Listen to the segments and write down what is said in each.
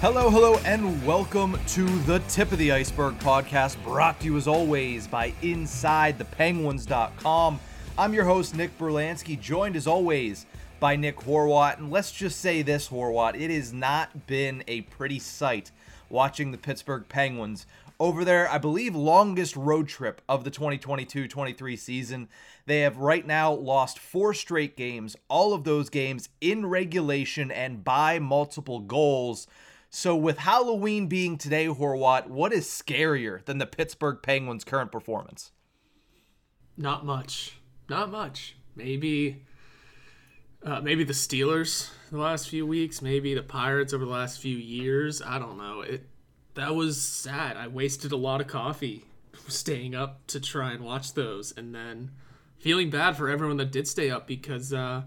Hello, hello, and welcome to the Tip of the Iceberg podcast, brought to you as always by InsideThePenguins.com. I'm your host, Nick Berlansky, joined as always by Nick Horwat. And let's just say this, Horwat, it has not been a pretty sight watching the Pittsburgh Penguins over their, I believe, longest road trip of the 2022 23 season. They have right now lost four straight games, all of those games in regulation and by multiple goals. So, with Halloween being today, Horwat, what is scarier than the Pittsburgh Penguins' current performance? Not much. Not much. Maybe uh, maybe the Steelers the last few weeks, maybe the Pirates over the last few years. I don't know. It that was sad. I wasted a lot of coffee staying up to try and watch those and then feeling bad for everyone that did stay up because uh,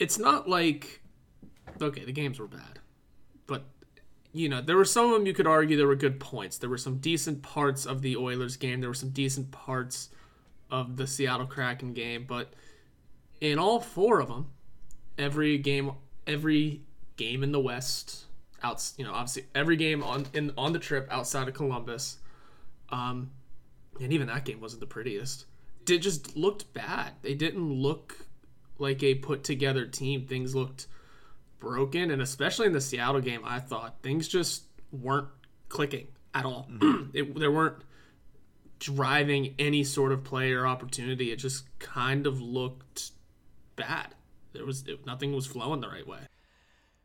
it's not like okay, the games were bad. You know, there were some of them you could argue there were good points. There were some decent parts of the Oilers game. There were some decent parts of the Seattle Kraken game, but in all four of them, every game, every game in the West, out, you know, obviously every game on in on the trip outside of Columbus, um, and even that game wasn't the prettiest. It just looked bad. They didn't look like a put together team. Things looked broken, and especially in the Seattle game, I thought things just weren't clicking at all. Mm-hmm. it, there weren't driving any sort of play or opportunity. It just kind of looked bad. There was it, nothing was flowing the right way.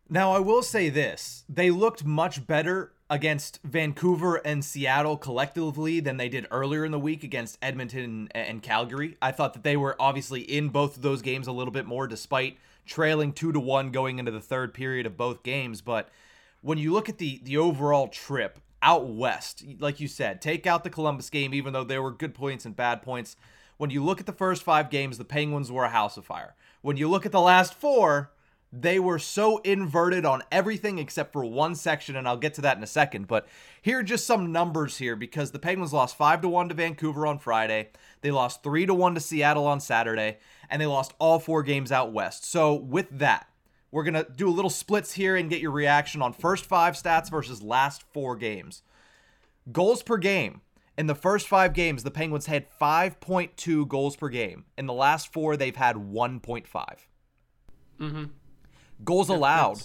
Now, I will say this they looked much better against Vancouver and Seattle collectively than they did earlier in the week against Edmonton and Calgary. I thought that they were obviously in both of those games a little bit more, despite trailing two to one going into the third period of both games. But when you look at the the overall trip out west, like you said, take out the Columbus game, even though there were good points and bad points. When you look at the first five games, the Penguins were a house of fire. When you look at the last four, they were so inverted on everything except for one section, and I'll get to that in a second. But here are just some numbers here because the Penguins lost 5 to 1 to Vancouver on Friday. They lost 3 to 1 to Seattle on Saturday, and they lost all four games out west. So, with that, we're going to do a little splits here and get your reaction on first five stats versus last four games. Goals per game. In the first five games, the Penguins had 5.2 goals per game. In the last four, they've had 1.5. Mm-hmm. Goals allowed.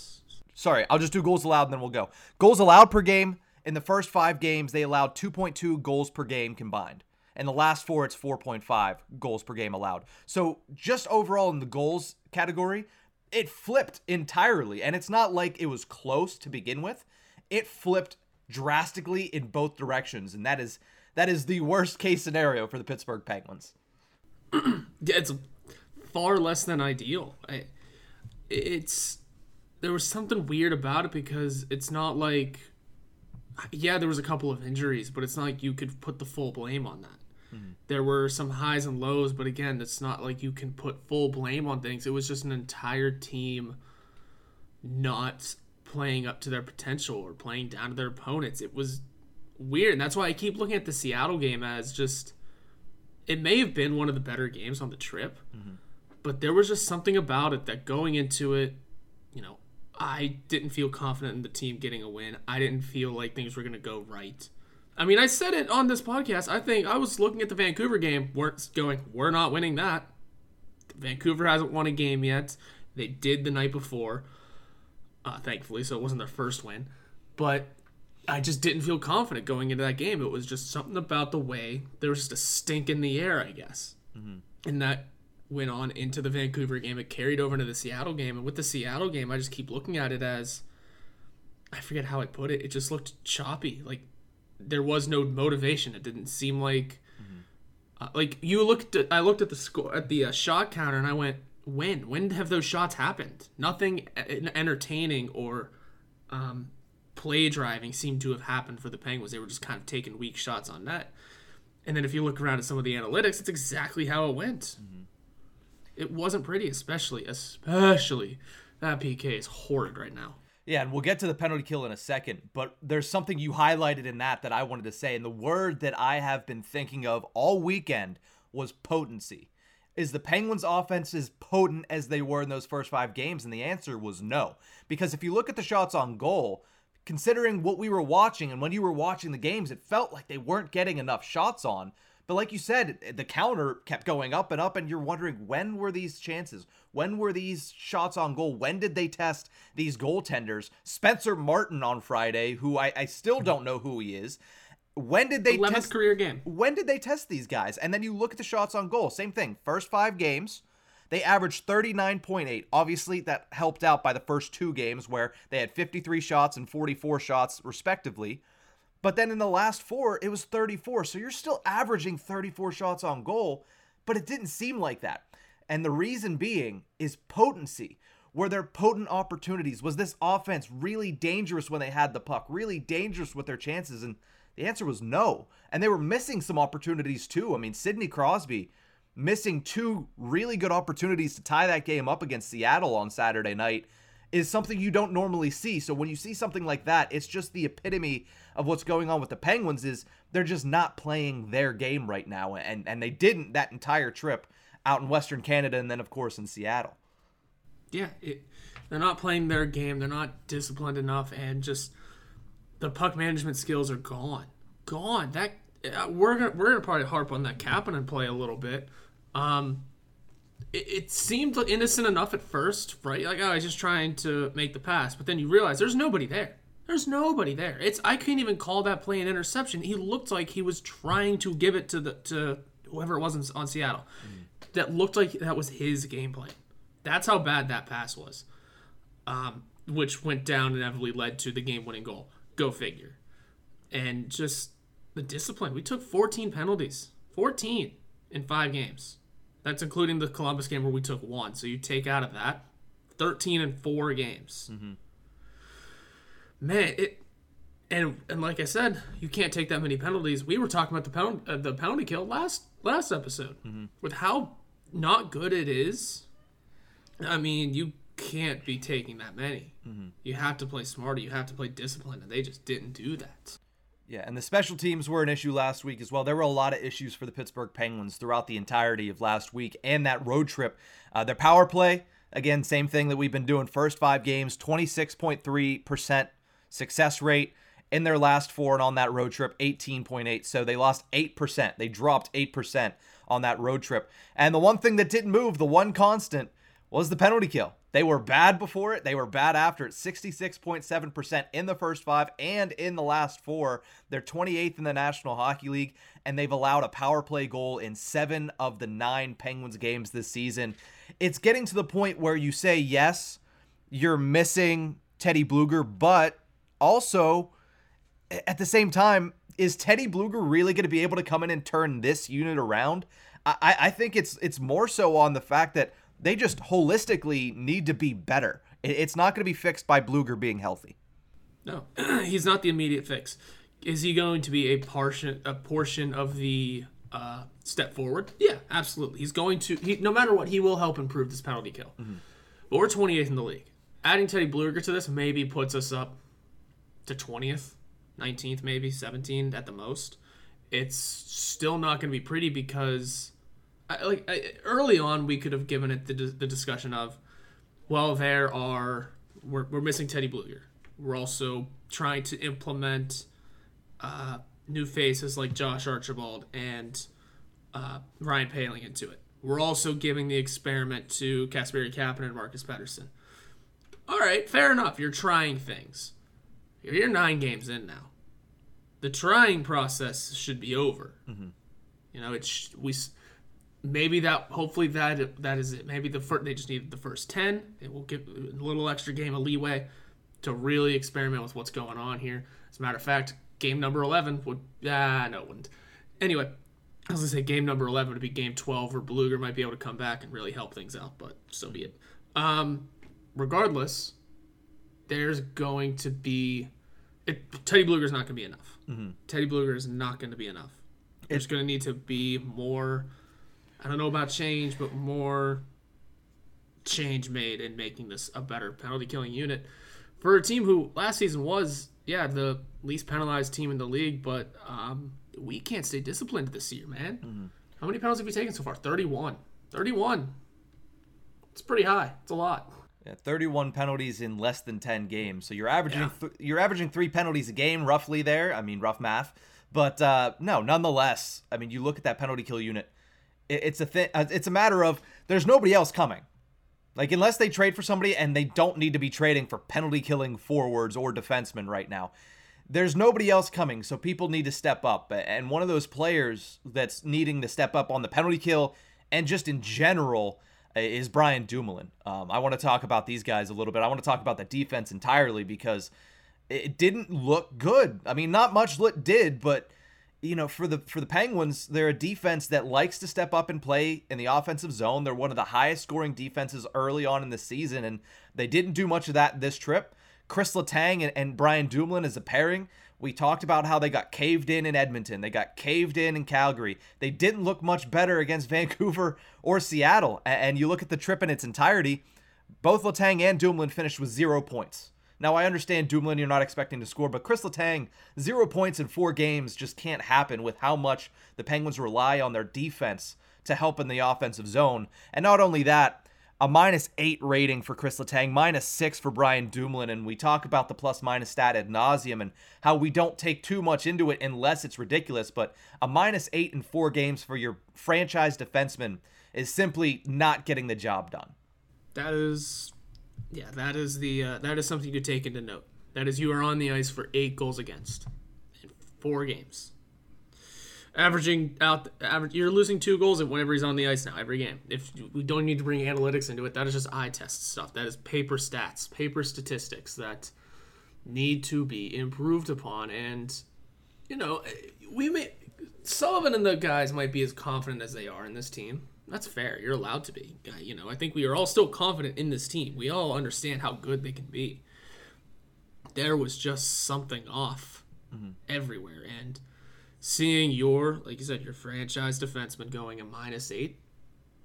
Sorry, I'll just do goals allowed and then we'll go. Goals allowed per game. In the first five games, they allowed 2.2 goals per game combined. In the last four, it's 4.5 goals per game allowed. So just overall in the goals category, it flipped entirely. And it's not like it was close to begin with. It flipped drastically in both directions. And that is that is the worst case scenario for the Pittsburgh Penguins. Yeah, it's far less than ideal. I, it's there was something weird about it because it's not like yeah, there was a couple of injuries, but it's not like you could put the full blame on that. Mm-hmm. There were some highs and lows, but again, it's not like you can put full blame on things. It was just an entire team not playing up to their potential or playing down to their opponents. It was weird, and that's why I keep looking at the Seattle game as just it may have been one of the better games on the trip, mm-hmm. but there was just something about it that going into it, you know, I didn't feel confident in the team getting a win. I didn't feel like things were going to go right. I mean, I said it on this podcast. I think I was looking at the Vancouver game, we're going, we're not winning that. Vancouver hasn't won a game yet. They did the night before, uh, thankfully, so it wasn't their first win. But I just didn't feel confident going into that game. It was just something about the way there was just a stink in the air, I guess. Mm-hmm. And that went on into the Vancouver game. It carried over into the Seattle game. And with the Seattle game, I just keep looking at it as I forget how I put it. It just looked choppy. Like there was no motivation. It didn't seem like uh, like you looked. At, I looked at the score at the uh, shot counter, and I went, "When? When have those shots happened? Nothing entertaining or um, play driving seemed to have happened for the Penguins. They were just kind of taking weak shots on net. And then if you look around at some of the analytics, it's exactly how it went. Mm-hmm. It wasn't pretty, especially especially that PK is horrid right now. Yeah, and we'll get to the penalty kill in a second, but there's something you highlighted in that that I wanted to say. And the word that I have been thinking of all weekend was potency. Is the Penguins' offense as potent as they were in those first five games? And the answer was no. Because if you look at the shots on goal, considering what we were watching and when you were watching the games, it felt like they weren't getting enough shots on. But like you said, the counter kept going up and up, and you're wondering when were these chances? When were these shots on goal? When did they test these goaltenders? Spencer Martin on Friday, who I, I still don't know who he is. When did they 11th test career game? When did they test these guys? And then you look at the shots on goal. Same thing. First five games, they averaged 39.8. Obviously, that helped out by the first two games where they had 53 shots and 44 shots, respectively. But then in the last four, it was 34. So you're still averaging 34 shots on goal, but it didn't seem like that. And the reason being is potency. Were there potent opportunities? Was this offense really dangerous when they had the puck? Really dangerous with their chances? And the answer was no. And they were missing some opportunities too. I mean, Sidney Crosby missing two really good opportunities to tie that game up against Seattle on Saturday night is something you don't normally see. So when you see something like that, it's just the epitome of what's going on with the Penguins is they're just not playing their game right now and and they didn't that entire trip out in Western Canada and then of course in Seattle. Yeah, it, they're not playing their game. They're not disciplined enough and just the puck management skills are gone. Gone. That uh, we're gonna, we're going to probably harp on that Kapanen play a little bit. Um it, it seemed innocent enough at first, right? Like, oh, I was just trying to make the pass, but then you realize there's nobody there. There's nobody there. It's I can't even call that play an interception. He looked like he was trying to give it to the to whoever it was on Seattle. Mm. That looked like that was his game plan. That's how bad that pass was, um, which went down and inevitably led to the game-winning goal. Go figure. And just the discipline. We took 14 penalties. 14 in five games. That's including the Columbus game where we took one. So you take out of that 13 and four games. Mm-hmm. Man, it and and like I said, you can't take that many penalties. We were talking about the pound uh, the penalty kill last last episode mm-hmm. with how not good it is. I mean, you can't be taking that many. Mm-hmm. You have to play smarter. You have to play disciplined, and they just didn't do that. Yeah, and the special teams were an issue last week as well. There were a lot of issues for the Pittsburgh Penguins throughout the entirety of last week and that road trip. Uh, their power play, again, same thing that we've been doing first five games, 26.3% success rate in their last four, and on that road trip, 18.8. So they lost 8%. They dropped 8% on that road trip. And the one thing that didn't move, the one constant, was the penalty kill. They were bad before it. They were bad after it. 66.7% in the first five and in the last four. They're 28th in the National Hockey League, and they've allowed a power play goal in seven of the nine Penguins games this season. It's getting to the point where you say, yes, you're missing Teddy Blueger, but also at the same time, is Teddy Blueger really going to be able to come in and turn this unit around? I, I think it's it's more so on the fact that they just holistically need to be better. It's not going to be fixed by Blueger being healthy. No, he's not the immediate fix. Is he going to be a portion a portion of the uh, step forward? Yeah, absolutely. He's going to. He, no matter what, he will help improve this penalty kill. Mm-hmm. But we're 28th in the league. Adding Teddy Blueger to this maybe puts us up to 20th, 19th, maybe 17th at the most. It's still not going to be pretty because I, like I, early on, we could have given it the, the discussion of, well, there are we're, we're missing Teddy Blueger. We're also trying to implement uh, new faces like Josh Archibald and uh, Ryan Poehling into it. We're also giving the experiment to Kasperi Kapanen and Marcus Pettersson. All right, fair enough. You're trying things. You're nine games in now. The trying process should be over. Mm-hmm. You know, it's we maybe that hopefully that that is it. Maybe the first, they just needed the first ten. It will give a little extra game of leeway to really experiment with what's going on here. As a matter of fact, game number eleven would ah no it wouldn't. Anyway, I was gonna say game number eleven would be game twelve where Blueger might be able to come back and really help things out, but so be it. Um, regardless, there's going to be it, Teddy Blueger is not going to be enough. Mm-hmm. Teddy Blueger is not going to be enough. There's going to need to be more. I don't know about change, but more change made in making this a better penalty killing unit for a team who last season was yeah the least penalized team in the league, but um, we can't stay disciplined this year, man. Mm-hmm. How many penalties have we taken so far? 31. 31. It's pretty high. It's a lot. Yeah, 31 penalties in less than 10 games. So you're averaging yeah. th- you're averaging 3 penalties a game roughly there. I mean, rough math. But uh, no, nonetheless, I mean, you look at that penalty kill unit. It, it's a thing. Uh, it's a matter of there's nobody else coming. Like unless they trade for somebody, and they don't need to be trading for penalty killing forwards or defensemen right now. There's nobody else coming, so people need to step up. And one of those players that's needing to step up on the penalty kill and just in general is Brian Dumoulin. Um, I want to talk about these guys a little bit. I want to talk about the defense entirely because it didn't look good. I mean, not much did, but you know, for the for the Penguins, they're a defense that likes to step up and play in the offensive zone. They're one of the highest scoring defenses early on in the season, and they didn't do much of that this trip. Chris Letang and, and Brian Dumoulin as a pairing. We talked about how they got caved in in Edmonton. They got caved in in Calgary. They didn't look much better against Vancouver or Seattle. And you look at the trip in its entirety, both Letang and Dumoulin finished with zero points. Now, I understand Dumoulin, you're not expecting to score, but Chris Letang, zero points in four games just can't happen with how much the Penguins rely on their defense to help in the offensive zone. And not only that, a minus eight rating for Chris Letang, minus six for Brian Dumoulin, and we talk about the plus minus stat ad nauseum and how we don't take too much into it unless it's ridiculous. But a minus eight in four games for your franchise defenseman is simply not getting the job done. That is, yeah, that is the uh, that is something to take into note. That is, you are on the ice for eight goals against in four games. Averaging out average, you're losing two goals whenever he's on the ice now every game. If we don't need to bring analytics into it. That is just eye test stuff. That is paper stats paper statistics that need to be improved upon. And you know we may sullivan and the guys might be as confident as they are in this team that's fair you're allowed to be you know i think we are all still confident in this team we all understand how good they can be there was just something off mm-hmm. everywhere and seeing your, like you said, your franchise defenseman going a minus eight,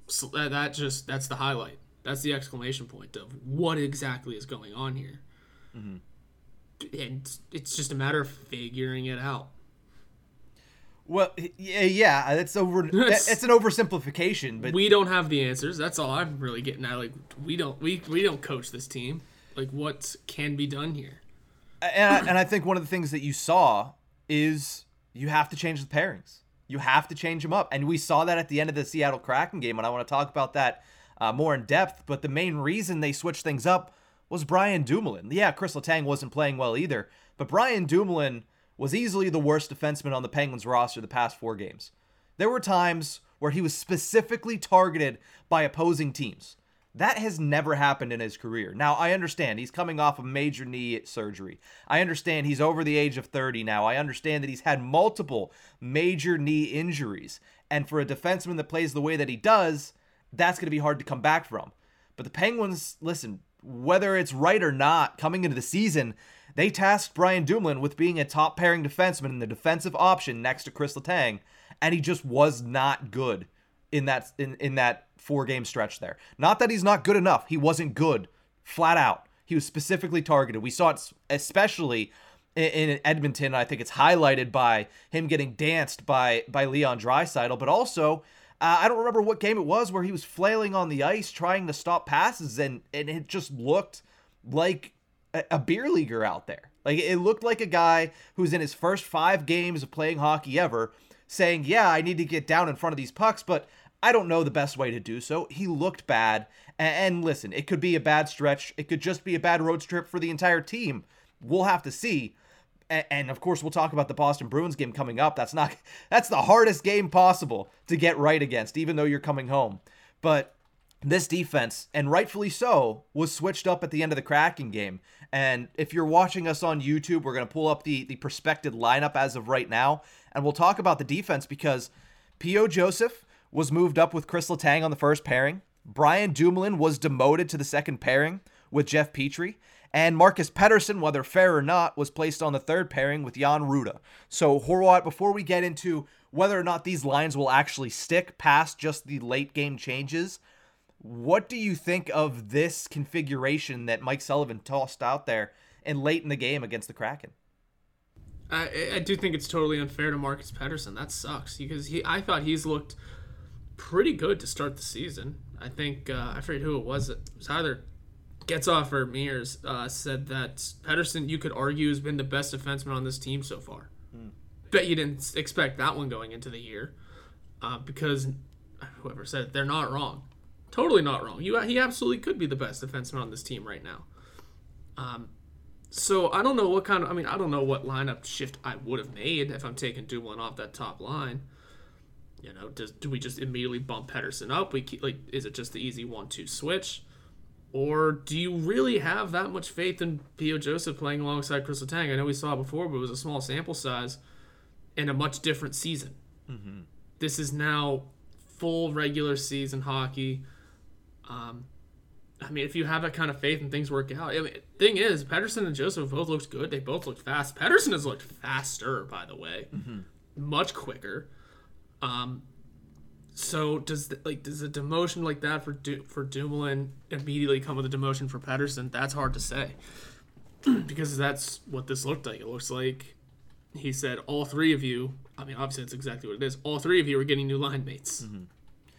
so that, that just that's the highlight. That's the exclamation point of what exactly is going on here. Mm-hmm. And it's just a matter of figuring it out. Well, yeah, yeah, it's over. it's an oversimplification, but we don't have the answers. That's all I'm really getting at. Like, we don't, we we don't coach this team. Like, what can be done here? And I, and I think one of the things that you saw is you have to change the pairings. You have to change them up. And we saw that at the end of the Seattle Kraken game, and I want to talk about that uh, more in depth. But the main reason they switched things up was Brian Dumoulin. Yeah, Chris Letang wasn't playing well either, but Brian Dumoulin was easily the worst defenseman on the Penguins roster the past four games. There were times where he was specifically targeted by opposing teams. That has never happened in his career. Now, I understand he's coming off a major knee surgery. I understand he's over the age of 30 now. I understand that he's had multiple major knee injuries. And for a defenseman that plays the way that he does, that's going to be hard to come back from. But the Penguins, listen, whether it's right or not, coming into the season, they tasked Brian Dumoulin with being a top pairing defenseman in the defensive option next to Chris Letang, and he just was not good in that in, in that four game stretch there. Not that he's not good enough. He wasn't good, flat out. He was specifically targeted. We saw it especially in, in Edmonton. I think it's highlighted by him getting danced by by Leon Draisaitl, but also uh, I don't remember what game it was where he was flailing on the ice trying to stop passes, and and it just looked like a, beer leaguer out there. Like it looked like a guy who's in his first five games of playing hockey ever saying, Yeah, I need to get down in front of these pucks, but I don't know the best way to do so. He looked bad. And, listen, it could be a bad stretch. It could just be a bad road trip for the entire team. We'll have to see. And, of course, we'll talk about the Boston Bruins game coming up. That's not that's the hardest game possible to get right against, even though you're coming home. But this defense, and rightfully so, was switched up at the end of the Kraken game. And if you're watching us on YouTube, we're going to pull up the, the prospected lineup as of right now, and we'll talk about the defense because P.O. Joseph was moved up with Chris Letang on the first pairing. Brian Dumoulin was demoted to the second pairing with Jeff Petry. And Marcus Pettersson, whether fair or not, was placed on the third pairing with Jan Rutta. So, Horwat, before we get into whether or not these lines will actually stick past just the late game changes, what do you think of this configuration that Mike Sullivan tossed out there and late in the game against the Kraken? I, I do think it's totally unfair to Marcus Pettersson. That sucks because he I thought he's looked pretty good to start the season. I think uh, I forget who it was. It was either Getzlaf or Mears uh, said that Pettersson, you could argue, has been the best defenseman on this team so far. Mm. Bet you didn't expect that one going into the year uh, because whoever said it, they're not wrong. Totally not wrong. You, he absolutely could be the best defenseman on this team right now. Um, so I don't know what kind of. I mean, I don't know what lineup shift I would have made if I'm taking Dumoulin off that top line. You know, does do we just immediately bump Pettersson up? We keep, like, is it just the easy one-two switch, or do you really have that much faith in P.O. Joseph playing alongside Chris Letang? I know we saw it before, but it was a small sample size and a much different season. Mm-hmm. This is now full regular season hockey. Um, I mean, if you have that kind of faith and things work out, I mean, thing is, Pettersson and Joseph both looked good. They both looked fast. Pettersson has looked faster, by the way, mm-hmm. much quicker. Um, so does the, like does a demotion like that for du- for Dumoulin immediately come with a demotion for Pettersson? That's hard to say because that's what this looked like. It looks like he said all three of you. I mean, obviously that's exactly what it is. All three of you are getting new line mates. Mm-hmm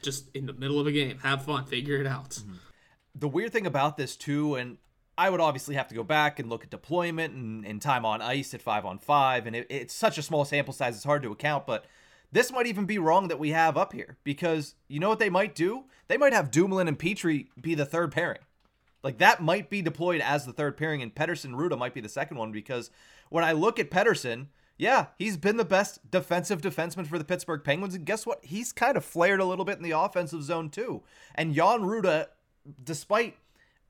just in the middle of a game. Have fun, figure it out. Mm-hmm. The weird thing about this too, and I would obviously have to go back and look at deployment and, and time on ice at five on five, and it, it's such a small sample size, it's hard to account. But this might even be wrong that we have up here because you know what they might do? They might have Dumoulin and Petry be the third pairing. Like that might be deployed as the third pairing, and Pettersson Rutta might be the second one because when I look at Pettersson, yeah, he's been the best defensive defenseman for the Pittsburgh Penguins. And guess what? He's kind of flared a little bit in the offensive zone, too. And Jan Rutta, despite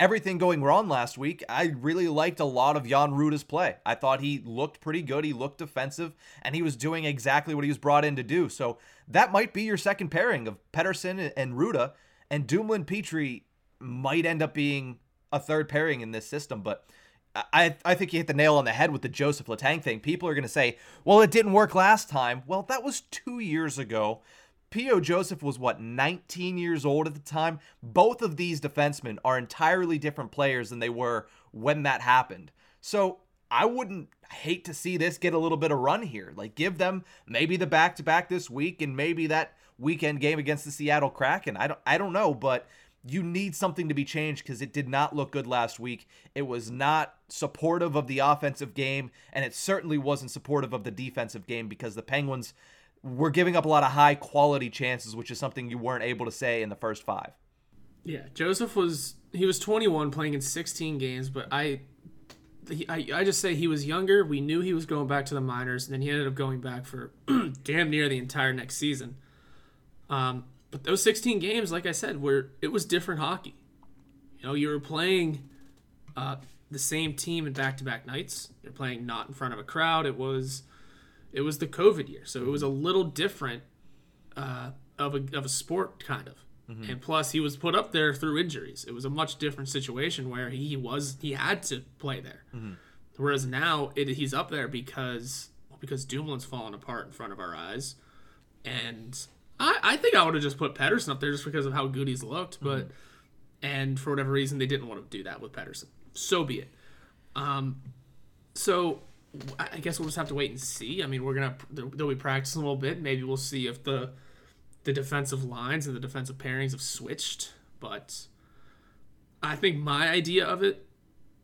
everything going wrong last week, I really liked a lot of Jan Rutta's play. I thought he looked pretty good. He looked defensive, and he was doing exactly what he was brought in to do. So that might be your second pairing of Pettersson and Rutta. And Dumoulin Petry might end up being a third pairing in this system. But I, I think you hit the nail on the head with the Joseph Letang thing. People are going to say, well, it didn't work last time. Well, that was two years ago. P.O. Joseph was, what, 19 years old at the time? Both of these defensemen are entirely different players than they were when that happened. So I wouldn't hate to see this get a little bit of run here. Like, give them maybe the back to back this week and maybe that weekend game against the Seattle Kraken. I don't, I don't know, but you need something to be changed because it did not look good last week. It was not supportive of the offensive game, and it certainly wasn't supportive of the defensive game because the Penguins were giving up a lot of high quality chances, which is something you weren't able to say in the first five. Yeah, Joseph was he was 21 playing in 16 games, but I I, I just say he was younger. We knew he was going back to the minors, and then he ended up going back for damn near the entire next season. Um, but those 16 games, like I said, were it was different hockey. You know, you were playing uh, the same team in back-to-back nights. You're playing not in front of a crowd. It was it was the COVID year, so it was a little different uh, of a of a sport kind of. Mm-hmm. And plus, he was put up there through injuries. It was a much different situation where he was he had to play there. Mm-hmm. Whereas now it, he's up there because because Dumoulin's fallen apart in front of our eyes, and I, I think I would have just put Pettersson up there just because of how good he's looked, but mm-hmm. and for whatever reason they didn't want to do that with Pettersson. So be it. Um, so I guess we'll just have to wait and see. I mean, we're gonna they'll be practicing a little bit. Maybe we'll see if the the defensive lines and the defensive pairings have switched. But I think my idea of it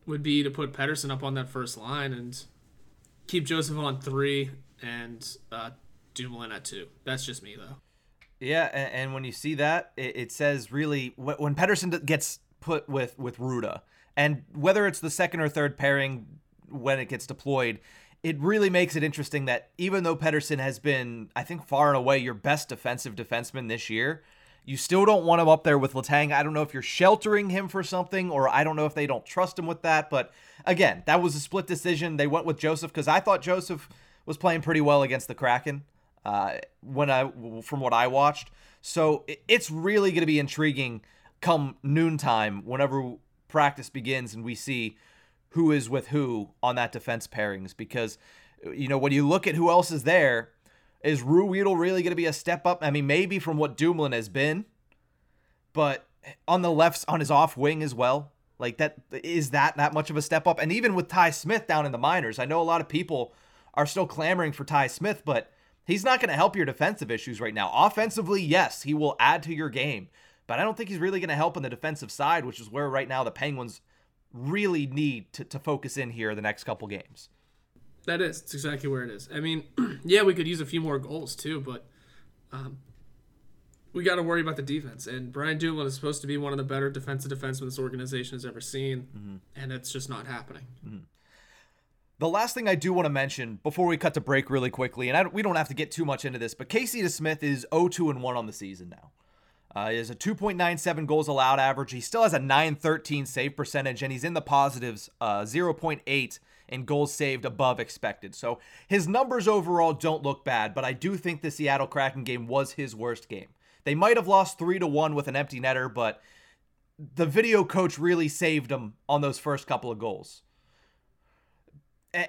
would be to put Pettersson up on that first line and keep Joseph on three and uh, Dumoulin at two. That's just me though. Yeah, and, and when you see that, it, it says really when Pettersson gets put with with Rutta, and whether it's the second or third pairing when it gets deployed, it really makes it interesting that even though Pettersson has been, I think, far and away your best defensive defenseman this year, you still don't want him up there with Letang. I don't know if you're sheltering him for something, or I don't know if they don't trust him with that. But again, that was a split decision. They went with Joseph because I thought Joseph was playing pretty well against the Kraken uh, when I, from what I watched. So it's really going to be intriguing come noontime whenever practice begins and we see who is with who on that defense pairings because you know when you look at who else is there is Ruhwedel really going to be a step up? I mean, maybe from what Dumoulin has been, but on the left, on his off wing as well. Like that is that that much of a step up? And even with Ty Smith down in the minors, I know a lot of people are still clamoring for Ty Smith, but he's not going to help your defensive issues right now. Offensively, yes, he will add to your game, but I don't think he's really going to help on the defensive side, which is where right now the Penguins really need to, to focus in here the next couple games. That is. It's exactly where it is. I mean, yeah, we could use a few more goals too, but um, we got to worry about the defense. And Brian Dumoulin is supposed to be one of the better defensive defensemen this organization has ever seen, mm-hmm. and it's just not happening. Mm-hmm. The last thing I do want to mention before we cut to break really quickly, and I, we don't have to get too much into this, but Casey DeSmith is 0-2 and 1 on the season now. Uh, he has a 2.97 goals allowed average. He still has a 913 save percentage, and he's in the positives, uh, 0.8 and goals saved above expected. So his numbers overall don't look bad, but I do think the Seattle Kraken game was his worst game. They might have lost 3 to 1 with an empty netter, but the video coach really saved him on those first couple of goals.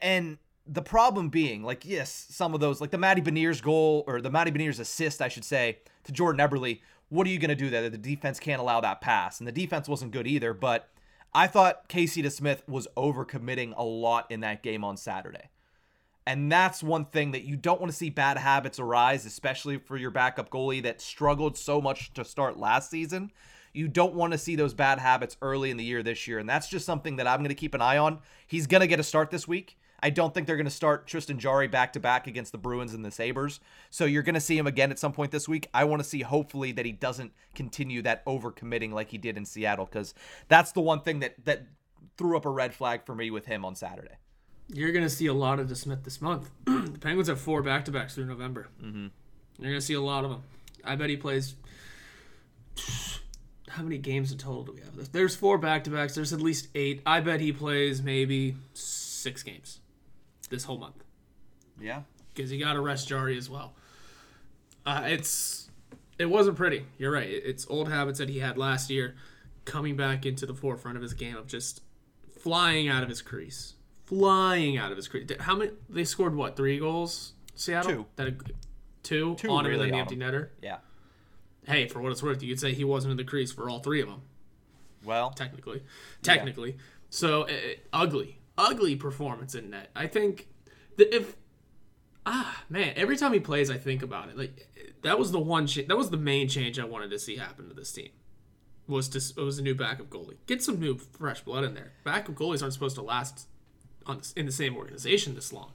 And the problem being, like, yes, some of those, like the Matty Beniers goal, or the Matty Beniers assist, I should say, to Jordan Eberle, what are you going to do there? The defense can't allow that pass. And the defense wasn't good either, but I thought Casey DeSmith was overcommitting a lot in that game on Saturday. And that's one thing that you don't want to see bad habits arise, especially for your backup goalie that struggled so much to start last season. You don't want to see those bad habits early in the year this year. And that's just something that I'm going to keep an eye on. He's going to get a start this week. I don't think they're going to start Tristan Jarry back to back against the Bruins and the Sabres. So you're going to see him again at some point this week. I want to see hopefully that he doesn't continue that overcommitting like he did in Seattle because that's the one thing that that threw up a red flag for me with him on Saturday. You're going to see a lot of DeSmith this month. the Penguins have four back to backs through November. Mm-hmm. You're going to see a lot of them. I bet he plays. How many games in total do we have? There's four back to backs. There's at least eight. I bet he plays maybe six games this whole month. Yeah, because you got to rest Jarry as well. Uh, it's it wasn't pretty. You're right. It's old habits that he had last year coming back into the forefront of his game of just flying out of his crease, flying out of his crease. How many? They scored what? Three goals. Seattle. Two. That two, two on really him the empty netter. Yeah. Hey, for what it's worth, you could say he wasn't in the crease for all three of them. Well, technically, technically. Yeah. So uh, ugly, ugly performance in net. I think that if ah man, every time he plays, I think about it. Like that was the one. Cha- that was the main change I wanted to see happen to this team. Was to was a new backup goalie. Get some new fresh blood in there. Backup goalies aren't supposed to last on in the same organization this long.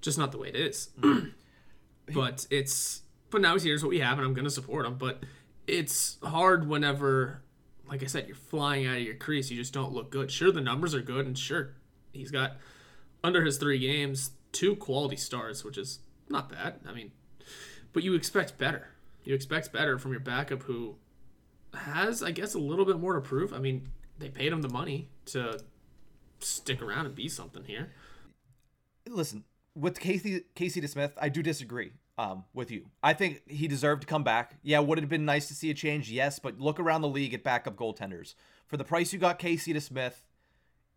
Just not the way it is. but it's but now here's what we have, and I'm gonna support him. But it's hard whenever, like I said, you're flying out of your crease. You just don't look good. Sure, the numbers are good, and sure, he's got under his three games two quality stars, which is not bad. I mean, but you expect better. You expect better from your backup who has, I guess, a little bit more to prove. I mean, they paid him the money to stick around and be something here. Listen, with Casey Casey DeSmith, I do disagree um, with you. I think he deserved to come back. Yeah, would it have been nice to see a change? Yes, but look around the league at backup goaltenders. For the price you got Casey DeSmith,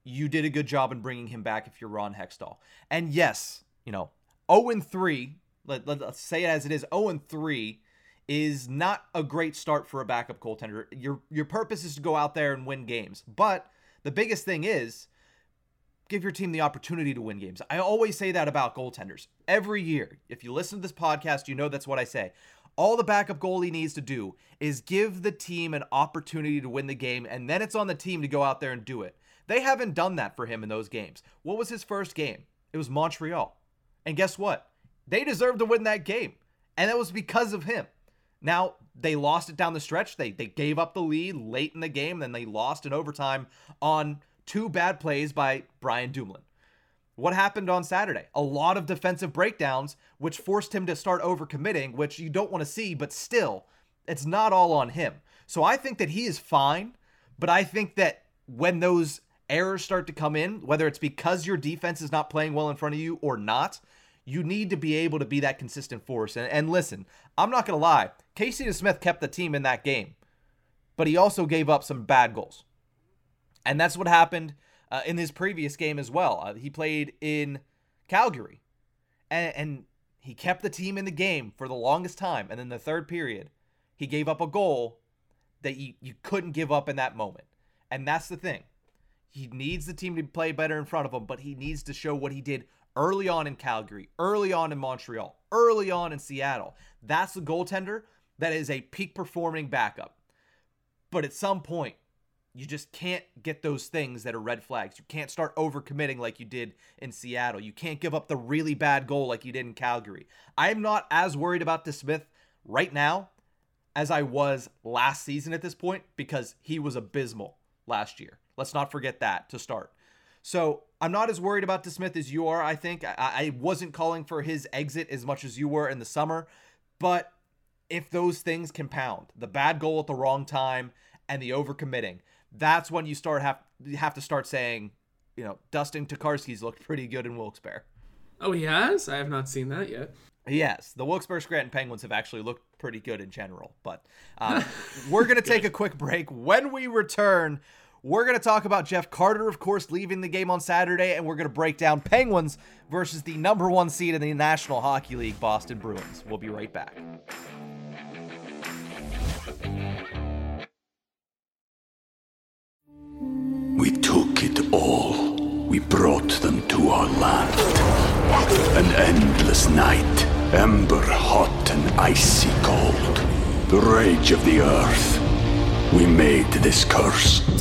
you did a good job in bringing him back if you're Ron Hextall. And yes, you know, 0 and 3, let, let, us say it as it is, 0 and 3 is not a great start for a backup goaltender. Your your purpose is to go out there and win games. But the biggest thing is give your team the opportunity to win games. I always say that about goaltenders. Every year, if you listen to this podcast, you know that's what I say. All the backup goalie needs to do is give the team an opportunity to win the game, and then it's on the team to go out there and do it. They haven't done that for him in those games. What was his first game? It was Montreal. And guess what? They deserved to win that game. And that was because of him. Now, they lost it down the stretch. They they gave up the lead late in the game, then they lost in overtime on two bad plays by Brian Dumoulin. What happened on Saturday? A lot of defensive breakdowns, which forced him to start overcommitting, which you don't want to see, but still, it's not all on him. So I think that he is fine, but I think that when those errors start to come in, whether it's because your defense is not playing well in front of you or not, you need to be able to be that consistent force. And, and listen, I'm not going to lie. Casey DeSmith kept the team in that game, but he also gave up some bad goals. And that's what happened uh, in his previous game as well. Uh, he played in Calgary, and, and he kept the team in the game for the longest time. And in the third period, he gave up a goal that you, you couldn't give up in that moment. And that's the thing. He needs the team to play better in front of him, but he needs to show what he did early on in Calgary, early on in Montreal, early on in Seattle. That's the goaltender that is a peak performing backup. But at some point, you just can't get those things that are red flags. You can't start overcommitting like you did in Seattle. You can't give up the really bad goal like you did in Calgary. I'm not as worried about DeSmith right now as I was last season at this point because he was abysmal last year. Let's not forget that to start. So I'm not as worried about DeSmith as you are. I think I, I wasn't calling for his exit as much as you were in the summer, but if those things compound, the bad goal at the wrong time and the overcommitting, that's when you start have you have to start saying, you know, Dustin Tokarski's looked pretty good in Wilkes-Barre. Oh, he has. I have not seen that yet. Yes, the Wilkes-Barre Scranton Penguins have actually looked pretty good in general. But um, we're going to take a quick break. When we return, we're going to talk about Jeff Carter, of course, leaving the game on Saturday, and we're going to break down Penguins versus the number one seed in the National Hockey League, Boston Bruins. We'll be right back. We took it all. We brought them to our land. An endless night, ember hot and icy cold. The rage of the earth. We made this curse.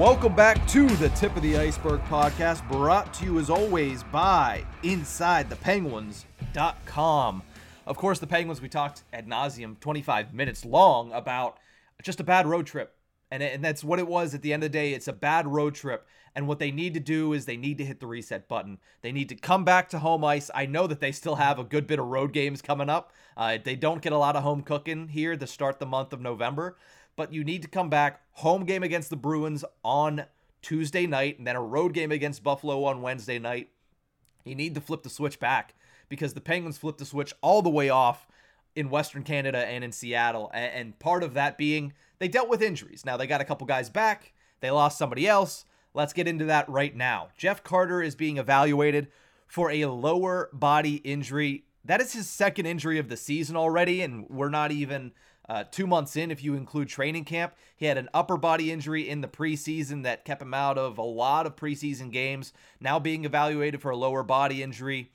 Welcome back to the Tip of the Iceberg podcast, brought to you as always by InsideThePenguins.com. Of course, the Penguins, we talked ad nauseum, 25 minutes long, about just a bad road trip. And, and that's what it was at the end of the day. It's a bad road trip. And what they need to do is they need to hit the reset button. They need to come back to home ice. I know that they still have a good bit of road games coming up. Uh, they don't get a lot of home cooking here to start the month of November but you need to come back. Home game against the Bruins on Tuesday night, and then a road game against Buffalo on Wednesday night. You need to flip the switch back because the Penguins flipped the switch all the way off in Western Canada and in Seattle. And part of that being they dealt with injuries. Now they got a couple guys back, they lost somebody else. Let's get into that right now. Jeff Carter is being evaluated for a lower body injury. That is his second injury of the season already, and we're not even uh, two months in, if you include training camp, he had an upper body injury in the preseason that kept him out of a lot of preseason games. Now being evaluated for a lower body injury.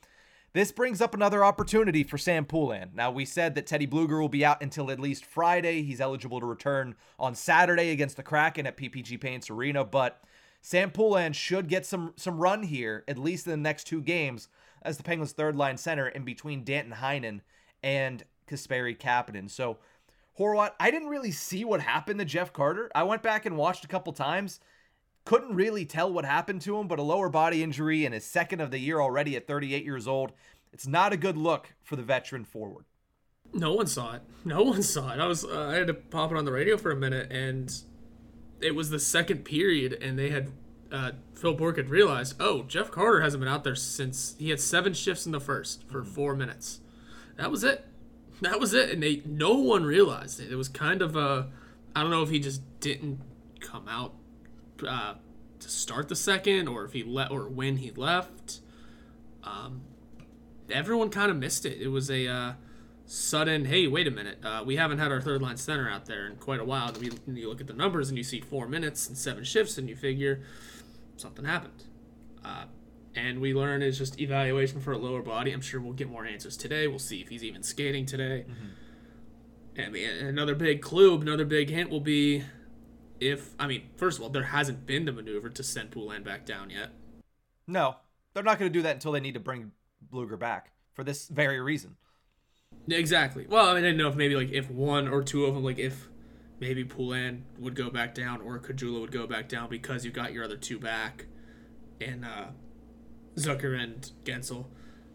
This brings up another opportunity for Sam Poulin. Now, we said that Teddy Blueger will be out until at least Friday. He's eligible to return on Saturday against the Kraken at PPG Paints Arena, but Sam Poulin should get some some run here, at least in the next two games, as the Penguins' third line center in between Danton Heinen and Kasperi Kapanen. So Horwat, I didn't really see what happened to Jeff Carter. I went back and watched a couple times. Couldn't really tell what happened to him, but a lower body injury in his second of the year already at 38 years old. It's not a good look for the veteran forward. No one saw it. No one saw it. I was uh, I had to pop it on the radio for a minute, and it was the second period, and they had uh, Phil Bourque had realized, oh, Jeff Carter hasn't been out there since he had seven shifts in the first for four minutes. That was it that was it, and they no one realized it. It was kind of a, I don't know if he just didn't come out uh, to start the second, or if he let, or when he left. Um, everyone kind of missed it. It was a uh, sudden, hey, wait a minute, uh, we haven't had our third line center out there in quite a while. We, you look at the numbers and you see four minutes and seven shifts, and you figure something happened. Uh, and we learn is just evaluation for a lower body. I'm sure we'll get more answers today. We'll see if he's even skating today. Mm-hmm. And another big clue, another big hint will be if I mean, first of all, there hasn't been the maneuver to send Poulin back down yet. No, they're not going to do that until they need to bring Blueger back for this very reason. Exactly. Well, I, mean, I didn't know if maybe like if one or two of them, like if maybe Poulin would go back down or Caggiula would go back down because you got your other two back, and uh, Zucker and Guentzel.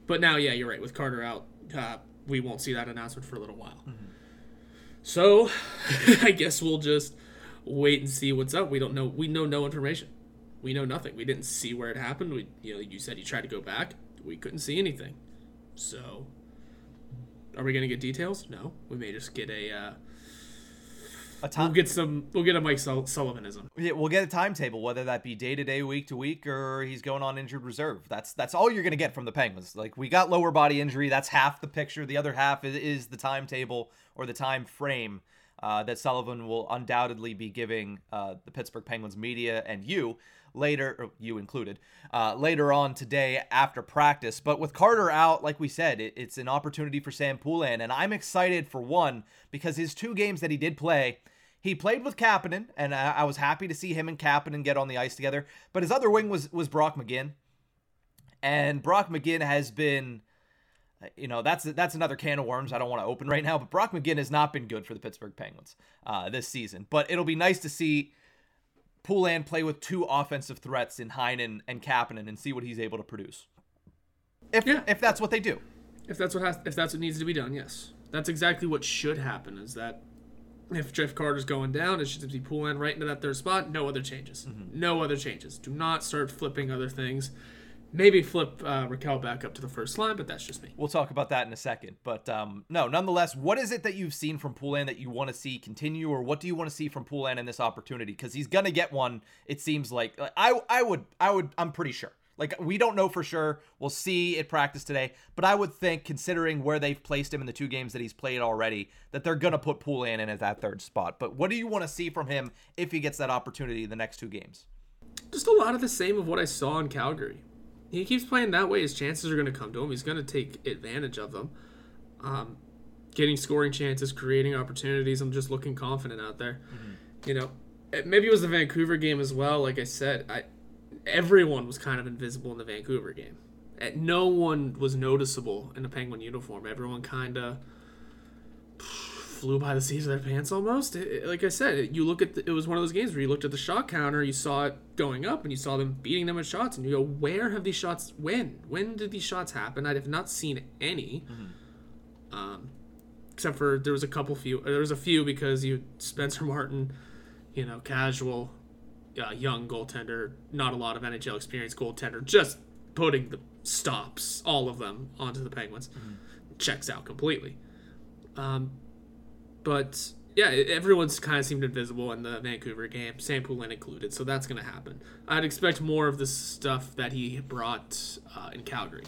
But now, yeah, you're right. With Carter out, uh, we won't see that announcement for a little while. Mm-hmm. So, I guess we'll just wait and see what's up. We don't know. We know no information. We know nothing. We didn't see where it happened. We, you know, you said you tried to go back. We couldn't see anything. So, are we gonna get details? No. We may just get a. Uh, a time. We'll get some. We'll get a Mike Sull- Sullivanism. Yeah, we'll get a timetable, whether that be day to day, week to week, or he's going on injured reserve. That's that's all you're gonna get from the Penguins. Like we got lower body injury. That's half the picture. The other half is, is the timetable or the time frame uh, that Sullivan will undoubtedly be giving uh, the Pittsburgh Penguins media and you later, you included, uh, later on today after practice. But with Carter out, like we said, it, it's an opportunity for Sam Poulin, and I'm excited for one because his two games that he did play. He played with Kapanen, and I, I was happy to see him and Kapanen get on the ice together. But his other wing was was Brock McGinn, and Brock McGinn has been you know that's that's another can of worms I don't want to open right now. But Brock McGinn has not been good for the Pittsburgh Penguins uh, this season. But it'll be nice to see Poulin play with two offensive threats in Heinen and Kapanen and see what he's able to produce. If yeah. if that's what they do. If that's what has if that's what needs to be done, yes. That's exactly what should happen. Is that if Jeff Carter's going down, it should be Poulin right into that third spot. No other changes. Mm-hmm. No other changes. Do not start flipping other things maybe flip uh, Rakell back up to the first line, but that's just me. We'll talk about that in a second. But um, no, nonetheless, what is it that you've seen from Poulin that you want to see continue, or what do you want to see from Poulin in this opportunity? Because he's gonna get one. It seems like I I would I would I'm pretty sure. Like we don't know for sure. We'll see at practice today, but I would think, considering where they've placed him in the two games that he's played already, that they're gonna put Poulin in at that third spot. But what do you want to see from him if he gets that opportunity in the next two games? Just a lot of the same of what I saw in Calgary he keeps playing that way, his chances are going to come to him. He's going to take advantage of them. Um, getting scoring chances, creating opportunities. I'm just looking confident out there. Mm-hmm. You know, maybe it was the Vancouver game as well. Like I said, I everyone was kind of invisible in the Vancouver game. No one was noticeable in a Penguin uniform. Everyone kind of flew by the seats of their pants almost. It, like I said, you look at the, it was one of those games where you looked at the shot counter, you saw it going up, and you saw them beating them with shots, and you go, where have these shots? When? When did these shots happen? I have not seen any. Mm-hmm. Um, except for there was a couple few. There was a few because you Spencer Martin, you know, casual, uh, young goaltender, not a lot of NHL experience goaltender, just putting the stops, all of them, onto the Penguins. Mm-hmm. Checks out completely. Um, but yeah, everyone's kind of seemed invisible in the Vancouver game, Sam Poulin included. So that's going to happen. I'd expect more of the stuff that he brought uh, in Calgary.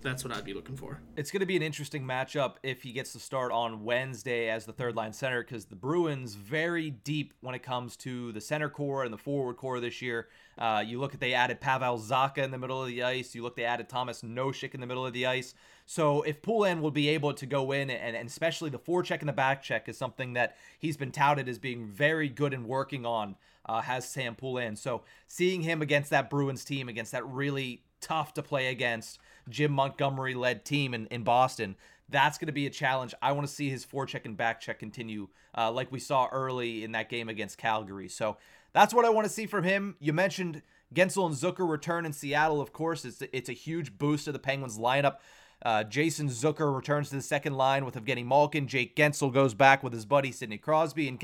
That's what I'd be looking for. It's going to be an interesting matchup if he gets to start on Wednesday as the third line center because the Bruins very deep when it comes to the center core and the forward core this year. Uh, you look at they added Pavel Zacha in the middle of the ice. You look they added Tomas Nosek in the middle of the ice. So if Poulin will be able to go in and, and especially the forecheck and the back check is something that he's been touted as being very good and working on, uh, has Sam Poulin. So seeing him against that Bruins team, against that really tough to play against Jim Montgomery led team in, in Boston, that's going to be a challenge. I want to see his forecheck and back check continue uh, like we saw early in that game against Calgary. So that's what I want to see from him. You mentioned Guentzel and Zucker return in Seattle, of course. It's, it's a huge boost to the Penguins lineup. Uh, Jason Zucker returns to the second line with Evgeny Malkin. Jake Guentzel goes back with his buddy Sidney Crosby. And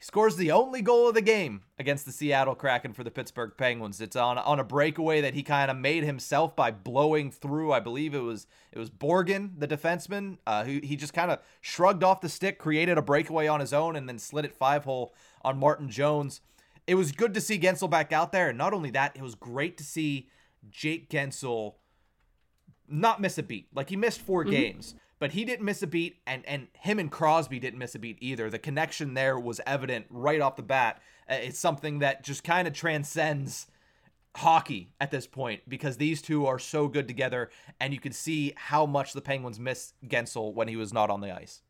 Guentzel scores the only goal of the game against the Seattle Kraken for the Pittsburgh Penguins. It's on on a breakaway that he kind of made himself by blowing through. I believe it was it was Borgen, the defenseman, uh, who he just kind of shrugged off the stick, created a breakaway on his own, and then slid it five hole on Martin Jones. It was good to see Guentzel back out there, and not only that, it was great to see Jake Guentzel not miss a beat. Like he missed 4 mm-hmm. games, but he didn't miss a beat, and and him and Crosby didn't miss a beat either. The connection there was evident right off the bat. Uh, it's something that just kind of transcends hockey at this point because these two are so good together, and you can see how much the Penguins miss Guentzel when he was not on the ice.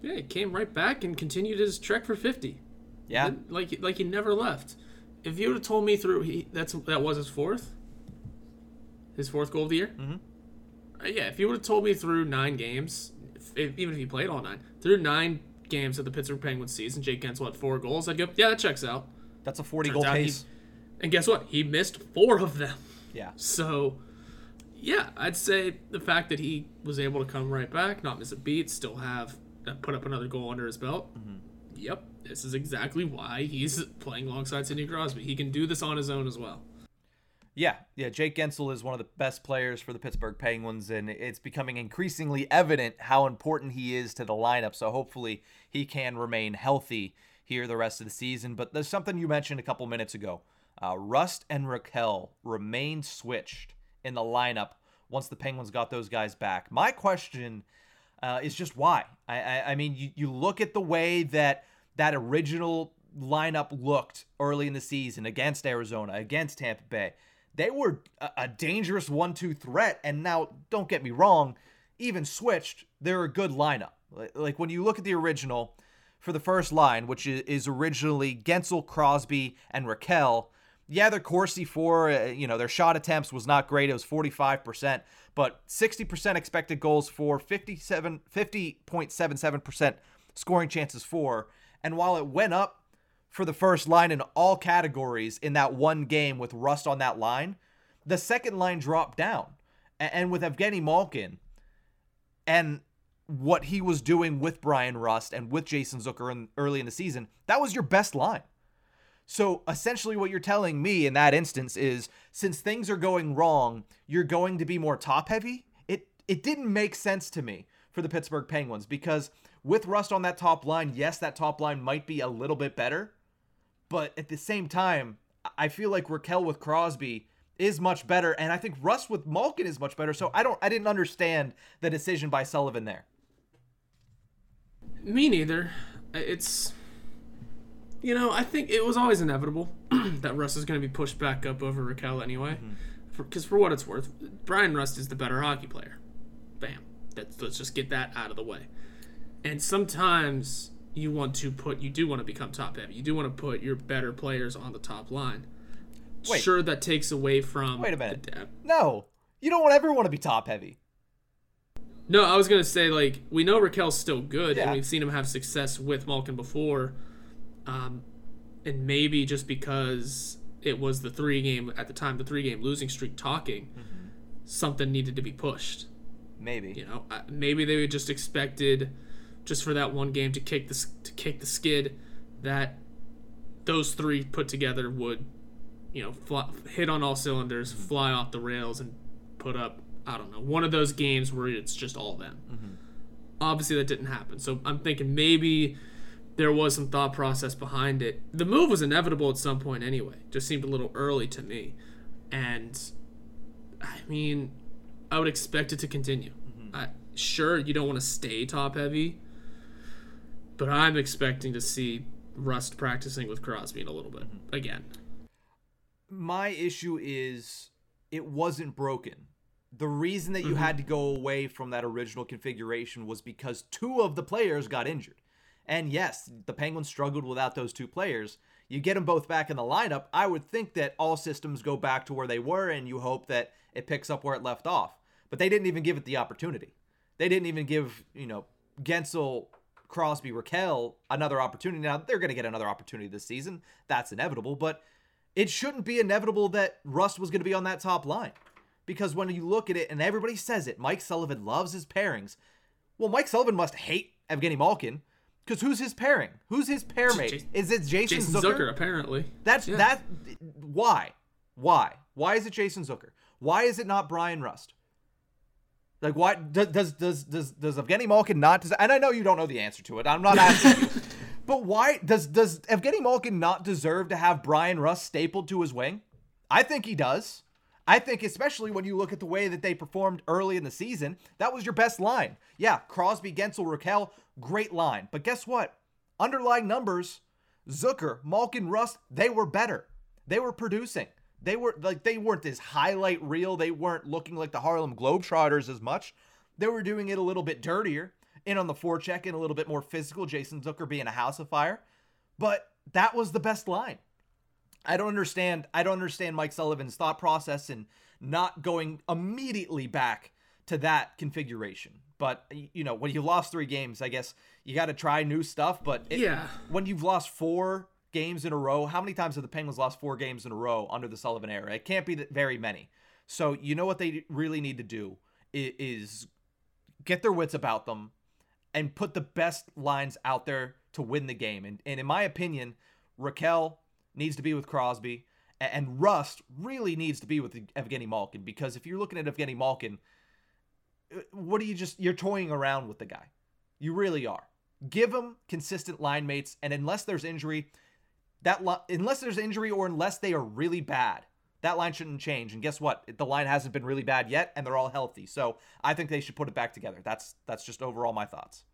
Yeah, he came right back and continued his trek for 50. Yeah, like like he never left. If you would have told me through he that's that was his fourth, his fourth goal of the year. Mm-hmm. Uh, yeah, if you would have told me through nine games, if, even if he played all nine, through nine games of the Pittsburgh Penguins season, Jake Guentzel had four goals. I'd go, yeah, that checks out. That's a 40 Turns goal pace. He, and guess what? He missed four of them. Yeah. So, yeah, I'd say the fact that he was able to come right back, not miss a beat, still have uh, put up another goal under his belt. Mm-hmm. Yep, this is exactly why he's playing alongside Sidney Crosby. He can do this on his own as well. Yeah, yeah. Jake Guentzel is one of the best players for the Pittsburgh Penguins, and it's becoming increasingly evident how important he is to the lineup. So hopefully he can remain healthy here the rest of the season. But there's something you mentioned a couple minutes ago. Uh, Rust and Rakell remained switched in the lineup once the Penguins got those guys back. My question uh, is just why. I, I, I mean, you, you look at the way that that original lineup looked early in the season against Arizona, against Tampa Bay they were a, dangerous one-two threat. And now, don't get me wrong, even switched, they're a good lineup. Like when you look at the original for the first line, which is originally Guentzel, Crosby, and Rakell. Yeah, their Corsi for uh, you know their shot attempts was not great. It was 45%, but 60% expected goals for 57 50.77% scoring chances for. And while it went up for the first line in all categories in that one game with Rust on that line, the second line dropped down. And with Evgeny Malkin and what he was doing with Bryan Rust and with Jason Zucker in, early in the season, that was your best line. So essentially, what you're telling me in that instance is since things are going wrong, you're going to be more top heavy. It it didn't make sense to me for the Pittsburgh Penguins because with Rust on that top line, yes, that top line might be a little bit better, but at the same time, I feel like Rakell with Crosby is much better, and I think Rust with Malkin is much better. So I don't, I didn't understand the decision by Sullivan there. Me neither. It's, you know, I think it was always inevitable that Rust is going to be pushed back up over Rakell anyway. Because mm-hmm. for, for, what it's worth, Bryan Rust is the better hockey player. Bam. That's, let's just get that out of the way. And sometimes you want to put you do want to become top heavy. You do want to put your better players on the top line. Wait. Sure, that takes away from. Wait a minute. No, you don't ever want everyone to be top heavy. No, I was gonna say like we know Rakell's still good, yeah. and we've seen him have success with Malkin before, um, and maybe just because it was the three game at the time, the three game losing streak talking, mm-hmm. something needed to be pushed. Maybe you know, maybe they just expected just for that one game to kick the to kick the skid that those three put together would you know fly, hit on all cylinders, mm-hmm. fly off the rails, and put up I don't know one of those games where it's just all them. Mm-hmm. Obviously, that didn't happen. So I'm thinking maybe there was some thought process behind it. The move was inevitable at some point anyway. Just seemed a little early to me, and I mean, I would expect it to continue. Mm-hmm. I, sure, you don't want to stay top heavy but I'm expecting to see Rust practicing with Crosby in a little bit mm-hmm. again. My issue is it wasn't broken. The reason that you mm-hmm. had to go away from that original configuration was because two of the players got injured. And yes, the Penguins struggled without those two players. You get them both back in the lineup, I would think that all systems go back to where they were and you hope that it picks up where it left off. But they didn't even give it the opportunity. They didn't even give, you know, Guentzel Crosby, Rakell another opportunity. Now they're going to get another opportunity this season. That's inevitable, but it shouldn't be inevitable that Rust was going to be on that top line. Because when you look at it, and everybody says it, Mike Sullivan loves his pairings. Well, Mike Sullivan must hate Evgeny Malkin. Because who's his pairing? Who's his pairmate? J- Is it Jason, Jason Zucker? Zucker? Apparently. That's yeah. that. Why? Why? Why is it Jason Zucker? Why is it not Bryan Rust? Like, why does does does does, does Evgeny Malkin not? Des- and I know you don't know the answer to it. I'm not asking you. But why does does Evgeny Malkin not deserve to have Bryan Rust stapled to his wing? I think he does. I think, especially when you look at the way that they performed early in the season, that was your best line. Yeah, Crosby, Guentzel, Rakell, great line. But guess what? Underlying numbers, Zucker, Malkin, Rust, they were better. They were producing. They were like they weren't this highlight reel. They weren't looking like the Harlem Globetrotters as much. They were doing it a little bit dirtier, in on the forecheck and a little bit more physical. Jason Zucker being a house of fire, but that was the best line. I don't understand. I don't understand Mike Sullivan's thought process and not going immediately back to that configuration. But you know, when you lost three games, I guess you got to try new stuff. But it, Yeah. when you've lost four games in a row, how many times have the Penguins lost four games in a row under the Sullivan era? It can't be very many. So you know what they really need to do is get their wits about them and put the best lines out there to win the game. And, and in my opinion, Rakell needs to be with Crosby, and Rust really needs to be with Evgeny Malkin because if you're looking at Evgeny Malkin, uh, what are you just you're toying around with the guy? You really are. Give him consistent line mates, and unless there's injury, that li- unless there's injury or unless they are really bad, that line shouldn't change. And guess what? The line hasn't been really bad yet, and they're all healthy. So I think they should put it back together. That's that's just overall my thoughts.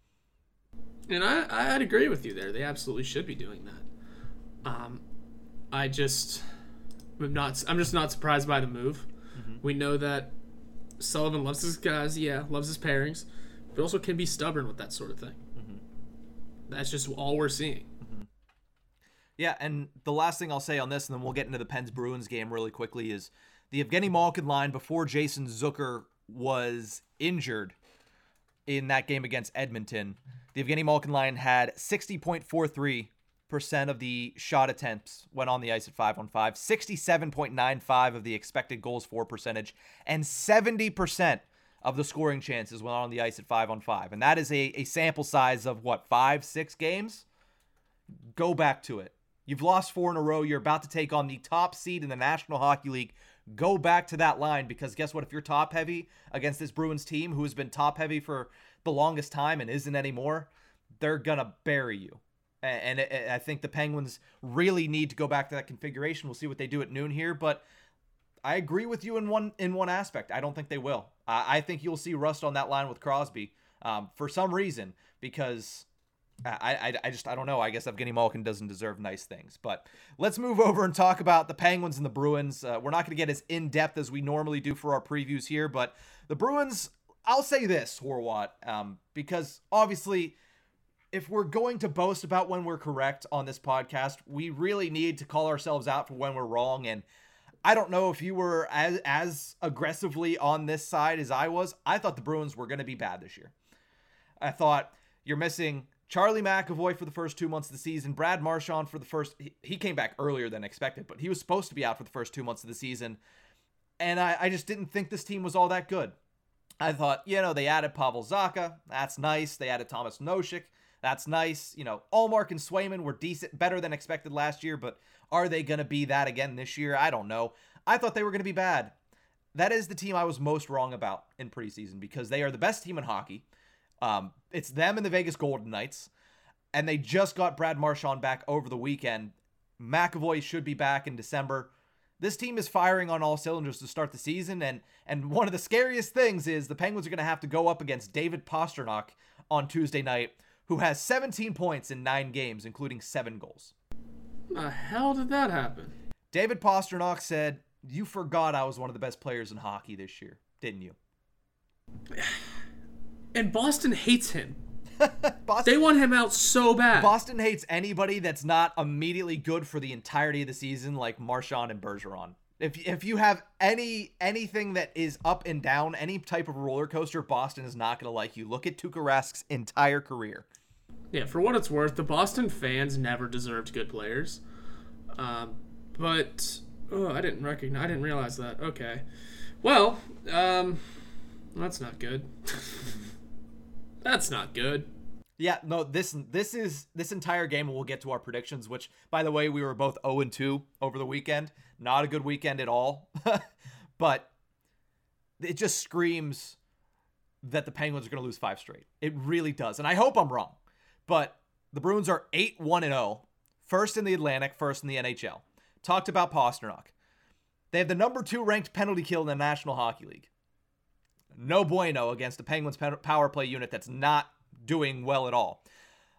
And I, I'd agree with you there. They absolutely should be doing that. Um, I just, I'm not. I'm just not surprised by the move. We know that Sullivan loves his guys. Yeah, loves his pairings, but also can be stubborn with that sort of thing. That's just all we're seeing. Yeah, and the last thing I'll say on this, and then we'll get into the Pens Bruins game really quickly, is the Evgeny Malkin line before Jason Zucker was injured in that game against Edmonton. The Evgeny Malkin line had 60.43% of the shot attempts went on the ice at 5 on 5, 67.95 of the expected goals for percentage, and 70% of the scoring chances went on the ice at 5 on 5. And that is a, a sample size of what, five, six games? go back to it. You've lost four in a row. You're about to take on the top seed in the National Hockey League. Go back to that line because guess what? If you're top heavy against this Bruins team who has been top heavy for the longest time and isn't anymore, they're going to bury you. And I- think the Penguins really need to go back to that configuration. We'll see what they do at noon here, but I agree with you in one in one aspect. I don't think they will. I, I think you'll see Rust on that line with Crosby um, for some reason because I, I, I just I don't know. I guess Evgeny Malkin doesn't deserve nice things. But let's move over and talk about the Penguins and the Bruins. Uh, we're not going to get as in depth as we normally do for our previews here, but the Bruins. I'll say this, Horwat, um, because obviously, if we're going to boast about when we're correct on this podcast, we really need to call ourselves out for when we're wrong. And I don't know if you were as as aggressively on this side as I was. I thought the Bruins were going to be bad this year. I thought you're missing Charlie McAvoy for the first two months of the season, Brad Marchand for the first. He, came back earlier than expected, but he was supposed to be out for the first two months of the season. And I, I just didn't think this team was all that good. I thought, you know, they added Pavel Zacha. That's nice. They added Tomas Nosek. That's nice. You know, Ullmark and Swayman were decent, better than expected last year, but are they going to be that again this year? I don't know. I thought they were going to be bad. That is the team I was most wrong about in preseason because they are the best team in hockey. Um, it's them and the Vegas Golden Knights, and they just got Brad Marchand back over the weekend. McAvoy should be back in December. This team is firing on all cylinders to start the season, and and one of the scariest things is the Penguins are going to have to go up against David Pastrnak on Tuesday night, who has 17 points in nine games, including seven goals. The hell did that happen? David Pastrnak said, "You forgot I was one of the best players in hockey this year, didn't you?" And Boston hates him. Boston, They want him out so bad. Boston hates anybody that's not immediately good for the entirety of the season, like Marchand and Bergeron. If if you have any anything that is up and down, any type of roller coaster, Boston is not going to like you. Look at Tuukka Rask's entire career. Yeah, for what it's worth, the Boston fans never deserved good players. Um, but oh, I didn't recognize. I didn't realize that. Okay, well, um, that's not good. that's not good. Yeah, no, this this is this entire game. and We'll get to our predictions. Which, by the way, we were both zero and two over the weekend. Not a good weekend at all. but it just screams that the Penguins are going to lose five straight. It really does, and I hope I'm wrong. But the Bruins are eight one and zero, first in the Atlantic, first in the NHL. Talked about Pastrnak. They have the number two ranked penalty kill in the National Hockey League. No bueno against the Penguins power play unit that's not doing well at all.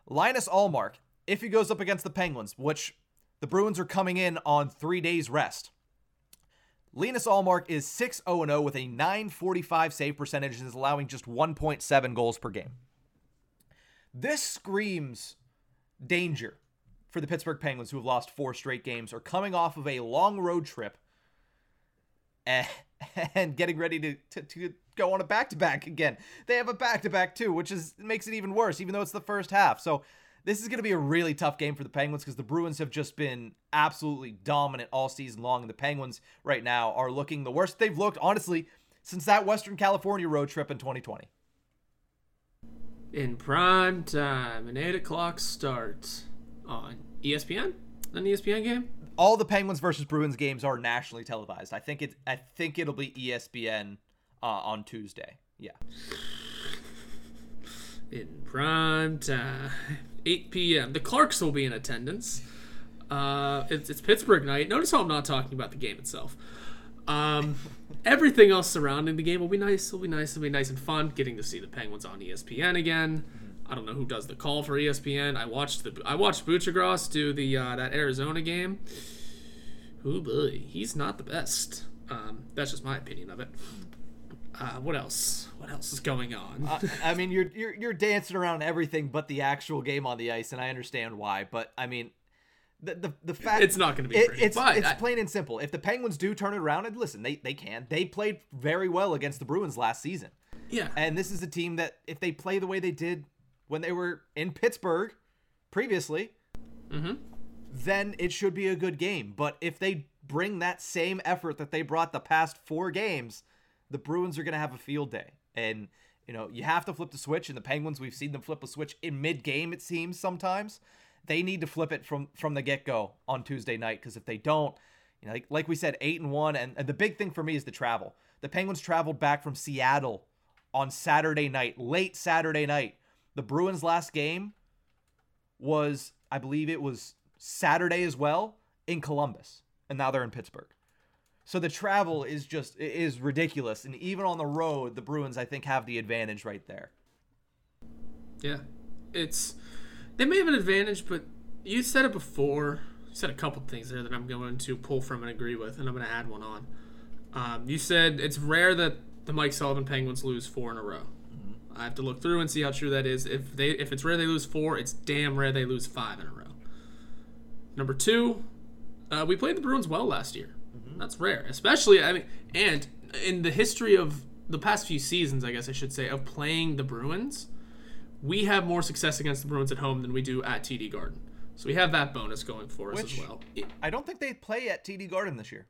Linus Ullmark, if he goes up against the Penguins, which the Bruins are coming in on three days rest. Linus Ullmark is 6 0 with a 945 save percentage and is allowing just 1.7 goals per game. This screams danger for the Pittsburgh Penguins, who have lost four straight games, are coming off of a long road trip eh, and, and getting ready to, to go on a back to back again. They have a back to back too, which is makes it even worse, even though it's the first half. So this is going to be a really tough game for the Penguins because the Bruins have just been absolutely dominant all season long. And the Penguins right now are looking the worst they've looked, honestly, since that Western California road trip in 2020. In prime time, an 8 o'clock start on ESPN? An ESPN game? All the Penguins versus Bruins games are nationally televised. I think it. I think it'll be ESPN uh, on Tuesday. Yeah. In prime time. 8 p.m. The Clarks will be in attendance. Uh, it's, it's Pittsburgh night. Notice how I'm not talking about the game itself. Um, everything else surrounding the game will be nice. It'll be nice. It'll be nice and fun. Getting to see the Penguins on ESPN again. I don't know who does the call for ESPN. I watched the I watched Buccigross do the uh, that Arizona game. Oh boy, he's not the best. Um, that's just my opinion of it. Uh, what else? What else is going on? uh, I mean, you're you're you're dancing around everything but the actual game on the ice, and I understand why. But I mean, the the, the fact it's not going to be it, pretty, it's it's I, plain and simple. If the Penguins do turn it around, and listen, they they can. They played very well against the Bruins last season. Yeah, and this is a team that if they play the way they did when they were in Pittsburgh previously, mm-hmm. then it should be a good game. But if they bring that same effort that they brought the past four games the Bruins are going to have a field day. And, you know, you have to flip the switch. And the Penguins, we've seen them flip a switch in mid game, it seems sometimes. They need to flip it from from the get go on Tuesday night because if they don't, you know, like, like we said, eight and one. And, and the big thing for me is the travel. The Penguins traveled back from Seattle on Saturday night, late Saturday night. The Bruins' last game was, I believe it was Saturday as well in Columbus. And now they're in Pittsburgh. So the travel is just is ridiculous, and even on the road, the Bruins I think have the advantage right there. Yeah, it's they may have an advantage, but you said it before. You said a couple things there that I'm going to pull from and agree with, and I'm going to add one on. Um, you said it's rare that the Mike Sullivan Penguins lose four in a row. Mm-hmm. I have to look through and see how true that is. If they if it's rare they lose four, it's damn rare they lose five in a row. Number two, uh, we played the Bruins well last year. That's rare, especially I mean, and in the history of the past few seasons, I guess I should say, of playing the Bruins, we have more success against the Bruins at home than we do at TD Garden. So we have that bonus going for us Which, as well. I don't think they play at TD Garden this year.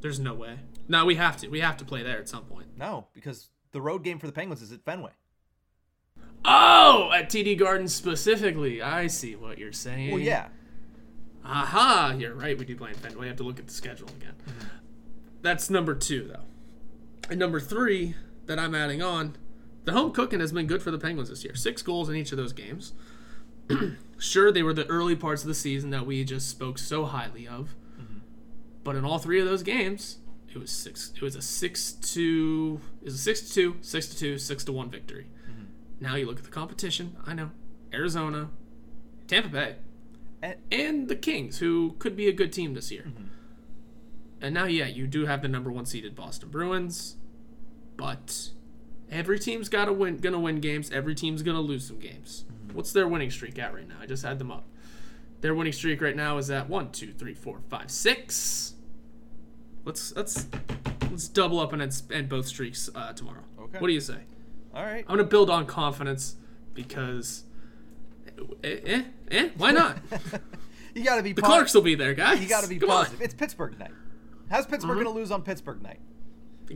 There's no way. No, we have to. We have to play there at some point. No, because the road game for the Penguins is at Fenway. Oh, at TD Garden specifically. I see what you're saying. Well, yeah. Aha, you're right. We do play in Fenway. I have to look at the schedule again. Mm-hmm. That's number two, though. And number three that I'm adding on, the home cooking has been good for the Penguins this year. Six goals in each of those games. sure, they were the early parts of the season that we just spoke so highly of, mm-hmm. but in all three of those games, it was six. It was a six to. It was a six to two, six to two, six to one victory. Mm-hmm. Now you look at the competition. I know Arizona, Tampa Bay and, and the Kings, who could be a good team this year. Mm-hmm. And now, yeah, you do have the number one seeded Boston Bruins, but every team's got to win, gonna win games. Every team's gonna lose some games. Mm-hmm. What's their winning streak at right now? I just had them up. Their winning streak right now is at one, two, three, four, five, six. Let's let's let's double up and end both streaks uh, tomorrow. Okay. What do you say? All right. I'm gonna build on confidence because eh, eh, eh, why not? you got to be. The positive. Clarks will be there, guys. You got to be Come positive. On. It's Pittsburgh night. How's Pittsburgh mm-hmm. going to lose on Pittsburgh night?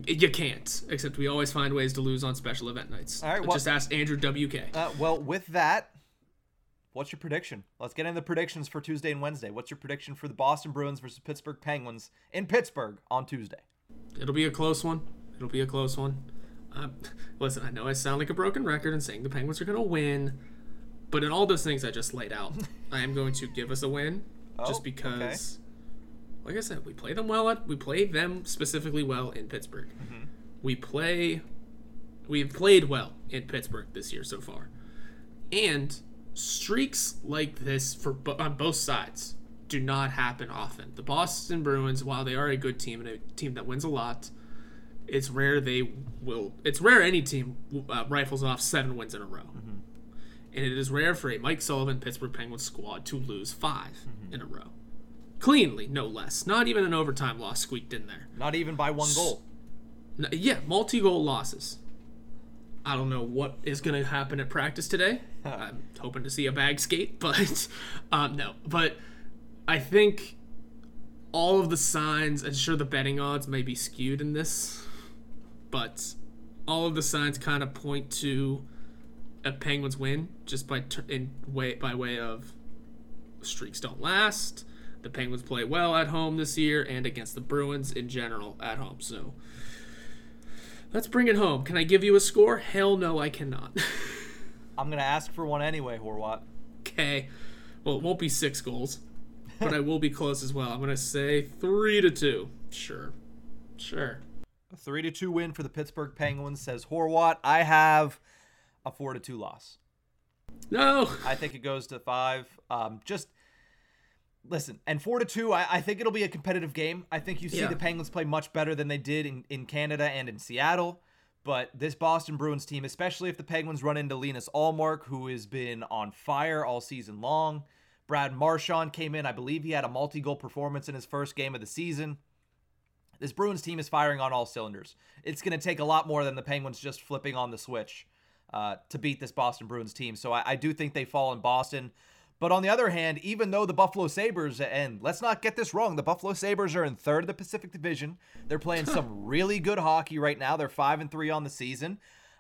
You can't, except we always find ways to lose on special event nights. All right, well, just ask Andrew WK. Uh, well, with that, what's your prediction? Let's get into the predictions for Tuesday and Wednesday. What's your prediction for the Boston Bruins versus Pittsburgh Penguins in Pittsburgh on Tuesday? It'll be a close one. It'll be a close one. Um, listen, I know I sound like a broken record and saying the Penguins are going to win. But in all those things I just laid out, I am going to give us a win, oh, just because. like I said, we play them well. At, we play them specifically well in Pittsburgh. We play, we've played well in Pittsburgh this year so far, and streaks like this for on both sides do not happen often. The Boston Bruins, while they are a good team and a team that wins a lot, it's rare they will. It's rare any team uh, rifles off seven wins in a row, and it is rare for a Mike Sullivan Pittsburgh Penguins squad to lose 5 in a row, cleanly, no less. Not even an overtime loss squeaked in there. Not even by one goal. Yeah, multi-goal losses. I don't know what is going to happen at practice today. I'm hoping to see a bag skate, but um, no. But I think all of the signs, and sure the betting odds may be skewed in this, but all of the signs kind of point to a Penguins win just by in way by way of streaks don't last. The Penguins play well at home this year and against the Bruins in general at home. So let's bring it home. Can I give you a score? Hell no, I cannot. I'm gonna ask for one anyway, Horwat. okay. Well, it won't be six goals, but I will be close as well. I'm gonna say three to two. Sure, sure. A three to two win for the Pittsburgh Penguins, says Horwat. I have a four to two loss. No. I think it goes to five. Um, just listen, and four to two. I, I think it'll be a competitive game. I think you see Yeah. the Penguins play much better than they did in, in Canada and in Seattle. But this Boston Bruins team, especially if the Penguins run into Linus Ullmark, who has been on fire all season long. Brad Marchand came in. I believe he had a multi-goal performance in his first game of the season. This Bruins team is firing on all cylinders. It's going to take a lot more than the Penguins just flipping on the switch uh, to beat this Boston Bruins team. So I, I do think they fall in Boston. But on the other hand, even though the Buffalo Sabres, and let's not get this wrong, the Buffalo Sabres are in third of the Pacific Division. They're playing some really good hockey right now. They're five and three on the season.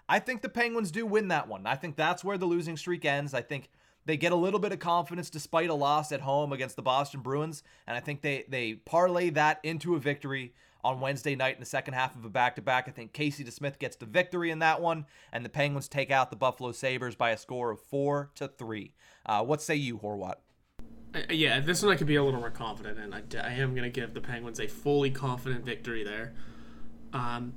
I think the Penguins do win that one. I think that's where the losing streak ends. I think they get a little bit of confidence despite a loss at home against the Boston Bruins, and I think they they parlay that into a victory on Wednesday night in the second half of a back-to-back. I think Casey DeSmith gets the victory in that one, and the Penguins take out the Buffalo Sabres by a score of four to three. Uh, what say you, Horwat? Uh, yeah, this one I could be a little more confident in. I am going to give the Penguins a fully confident victory there. Um,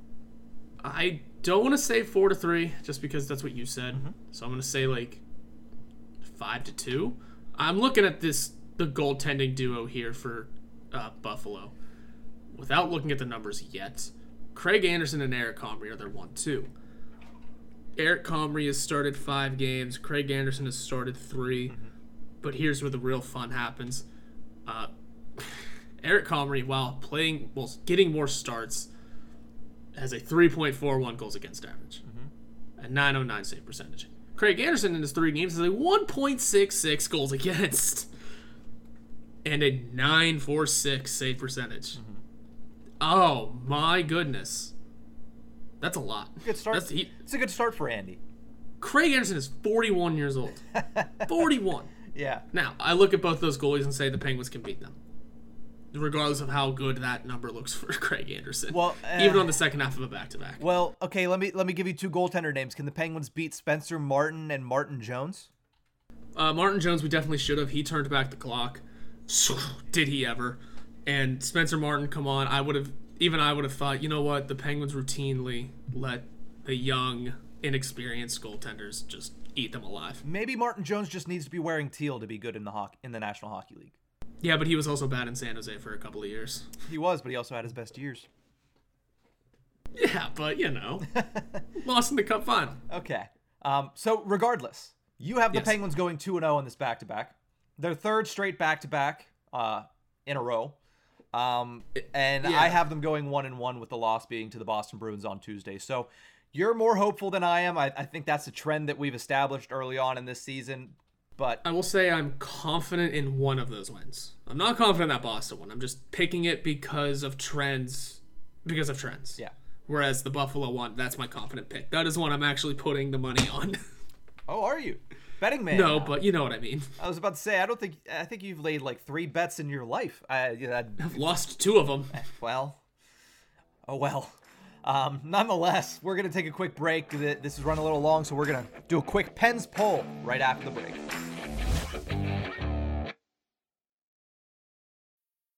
I don't want to say four to three, just because that's what you said. So I'm going to say like five to two. I'm looking at this the goaltending duo here for uh, Buffalo, without looking at the numbers yet. Craig Anderson and Eric Comrie are their one two. Eric Comrie has started five games. Craig Anderson has started 3 mm-hmm. But here's where the real fun happens. Uh, Eric Comrie, while playing, well, getting more starts, has a 3.41 goals against average, mm-hmm. a 909 save percentage. Craig Anderson in his three games has a 1.66 goals against, and a 946 save percentage. Mm-hmm. Oh my goodness, that's a lot. Good start. That's, he, it's a good start for Andy. Craig Anderson is 41 years old. 41. Yeah. Now, I look at both those goalies and say the Penguins can beat them. Regardless of how good that number looks for Craig Anderson. Well, even uh, on the second half of a back to back. Well, okay. Let me let me give you two goaltender names. Can the Penguins beat Spencer Martin and Martin Jones? Uh, Martin Jones, we definitely should have. He turned back the clock. Did he ever? And Spencer Martin, come on. I would have, even I would have thought, you know what? The Penguins routinely let the young, inexperienced goaltenders just eat them alive. Maybe Martin Jones just needs to be wearing teal to be good in the hockey in the National Hockey League. Yeah, but he was also bad in San Jose for a couple of years. He was, but he also had his best years. Yeah, but you know, lost in the cup final. Okay. Um, so regardless, you have the Yes. Penguins going two and zero in this back to back. Their third straight back to back uh in a row. Um, and Yeah. I have them going one and one with the loss being to the Boston Bruins on Tuesday. So you're more hopeful than I am. I, I think that's a trend that we've established early on in this season. But I will say I'm confident in one of those wins. I'm not confident in that Boston one. I'm just picking it because of trends. Because of trends. yeah. Whereas the Buffalo one, that's my confident pick. That is one I'm actually putting the money on. Oh, are you betting man? no, but you know what I mean. I was about to say I don't think I think you've laid like three bets in your life. I, I've lost two of them. well, oh well. Um, nonetheless, we're gonna take a quick break. This is running a little long, so we're gonna do a quick pens poll right after the break.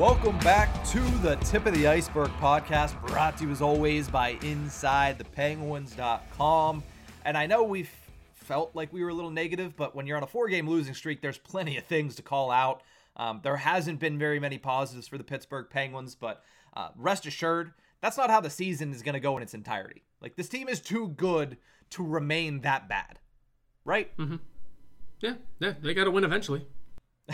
Welcome back to the Tip of the Iceberg podcast, brought to you as always by InsideThePenguins.com. And I know we've felt like we were a little negative, but when you're on a four game losing streak, there's plenty of things to call out. Um, there hasn't been very many positives for the Pittsburgh Penguins, but uh, rest assured, that's not how the season is going to go in its entirety. Like, this team is too good to remain that bad, right? Mm-hmm. Yeah, yeah, they got to win eventually.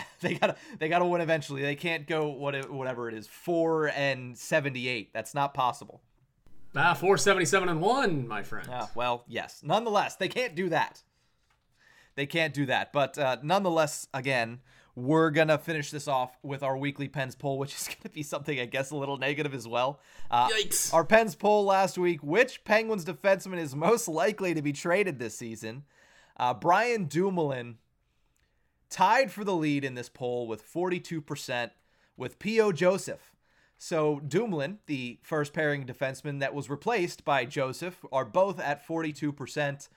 they gotta they gotta win eventually. They can't go what whatever it is four and seventy eight. That's not possible. Ah, four seventy seven and one, my friend. Ah, well, yes. Nonetheless, they can't do that. They can't do that. But uh, nonetheless, again, we're gonna finish this off with our weekly Pens poll, which is gonna be something I guess a little negative as well. Uh, Yikes! Our Pens poll last week: Which Penguins defenseman is most likely to be traded this season? Uh, Brian Dumoulin tied for the lead in this poll with 42% with P.O. Joseph. So Dumoulin, the first pairing defenseman that was replaced by Joseph, are both at 42%.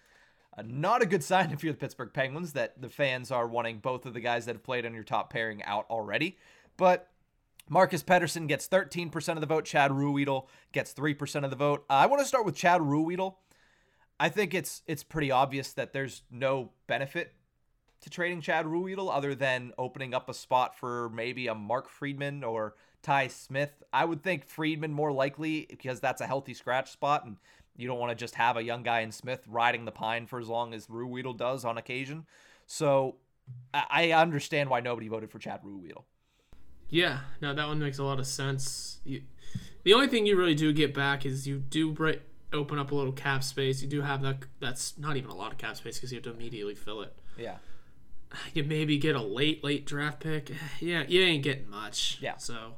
Uh, not a good sign if you're the Pittsburgh Penguins that the fans are wanting both of the guys that have played on your top pairing out already. But Marcus Pettersson gets 13% of the vote. Chad Ruhwedel gets 3% of the vote. Uh, I want to start with Chad Ruhwedel. I think it's it's pretty obvious that there's no benefit to trading Chad Ruhwedel other than opening up a spot for maybe a Mark Friedman or Ty Smith. I would think Friedman more likely because that's a healthy scratch spot and you don't want to just have a young guy in Smith riding the pine for as long as Ruhwedel does on occasion. So I understand why nobody voted for Chad Ruhwedel. Yeah, no, that one makes a lot of sense. You, the only thing you really do get back is you do break, open up a little cap space. You do have that. That's not even a lot of cap space because you have to immediately fill it. Yeah you maybe get a late late draft pick. Yeah, you ain't getting much. Yeah. So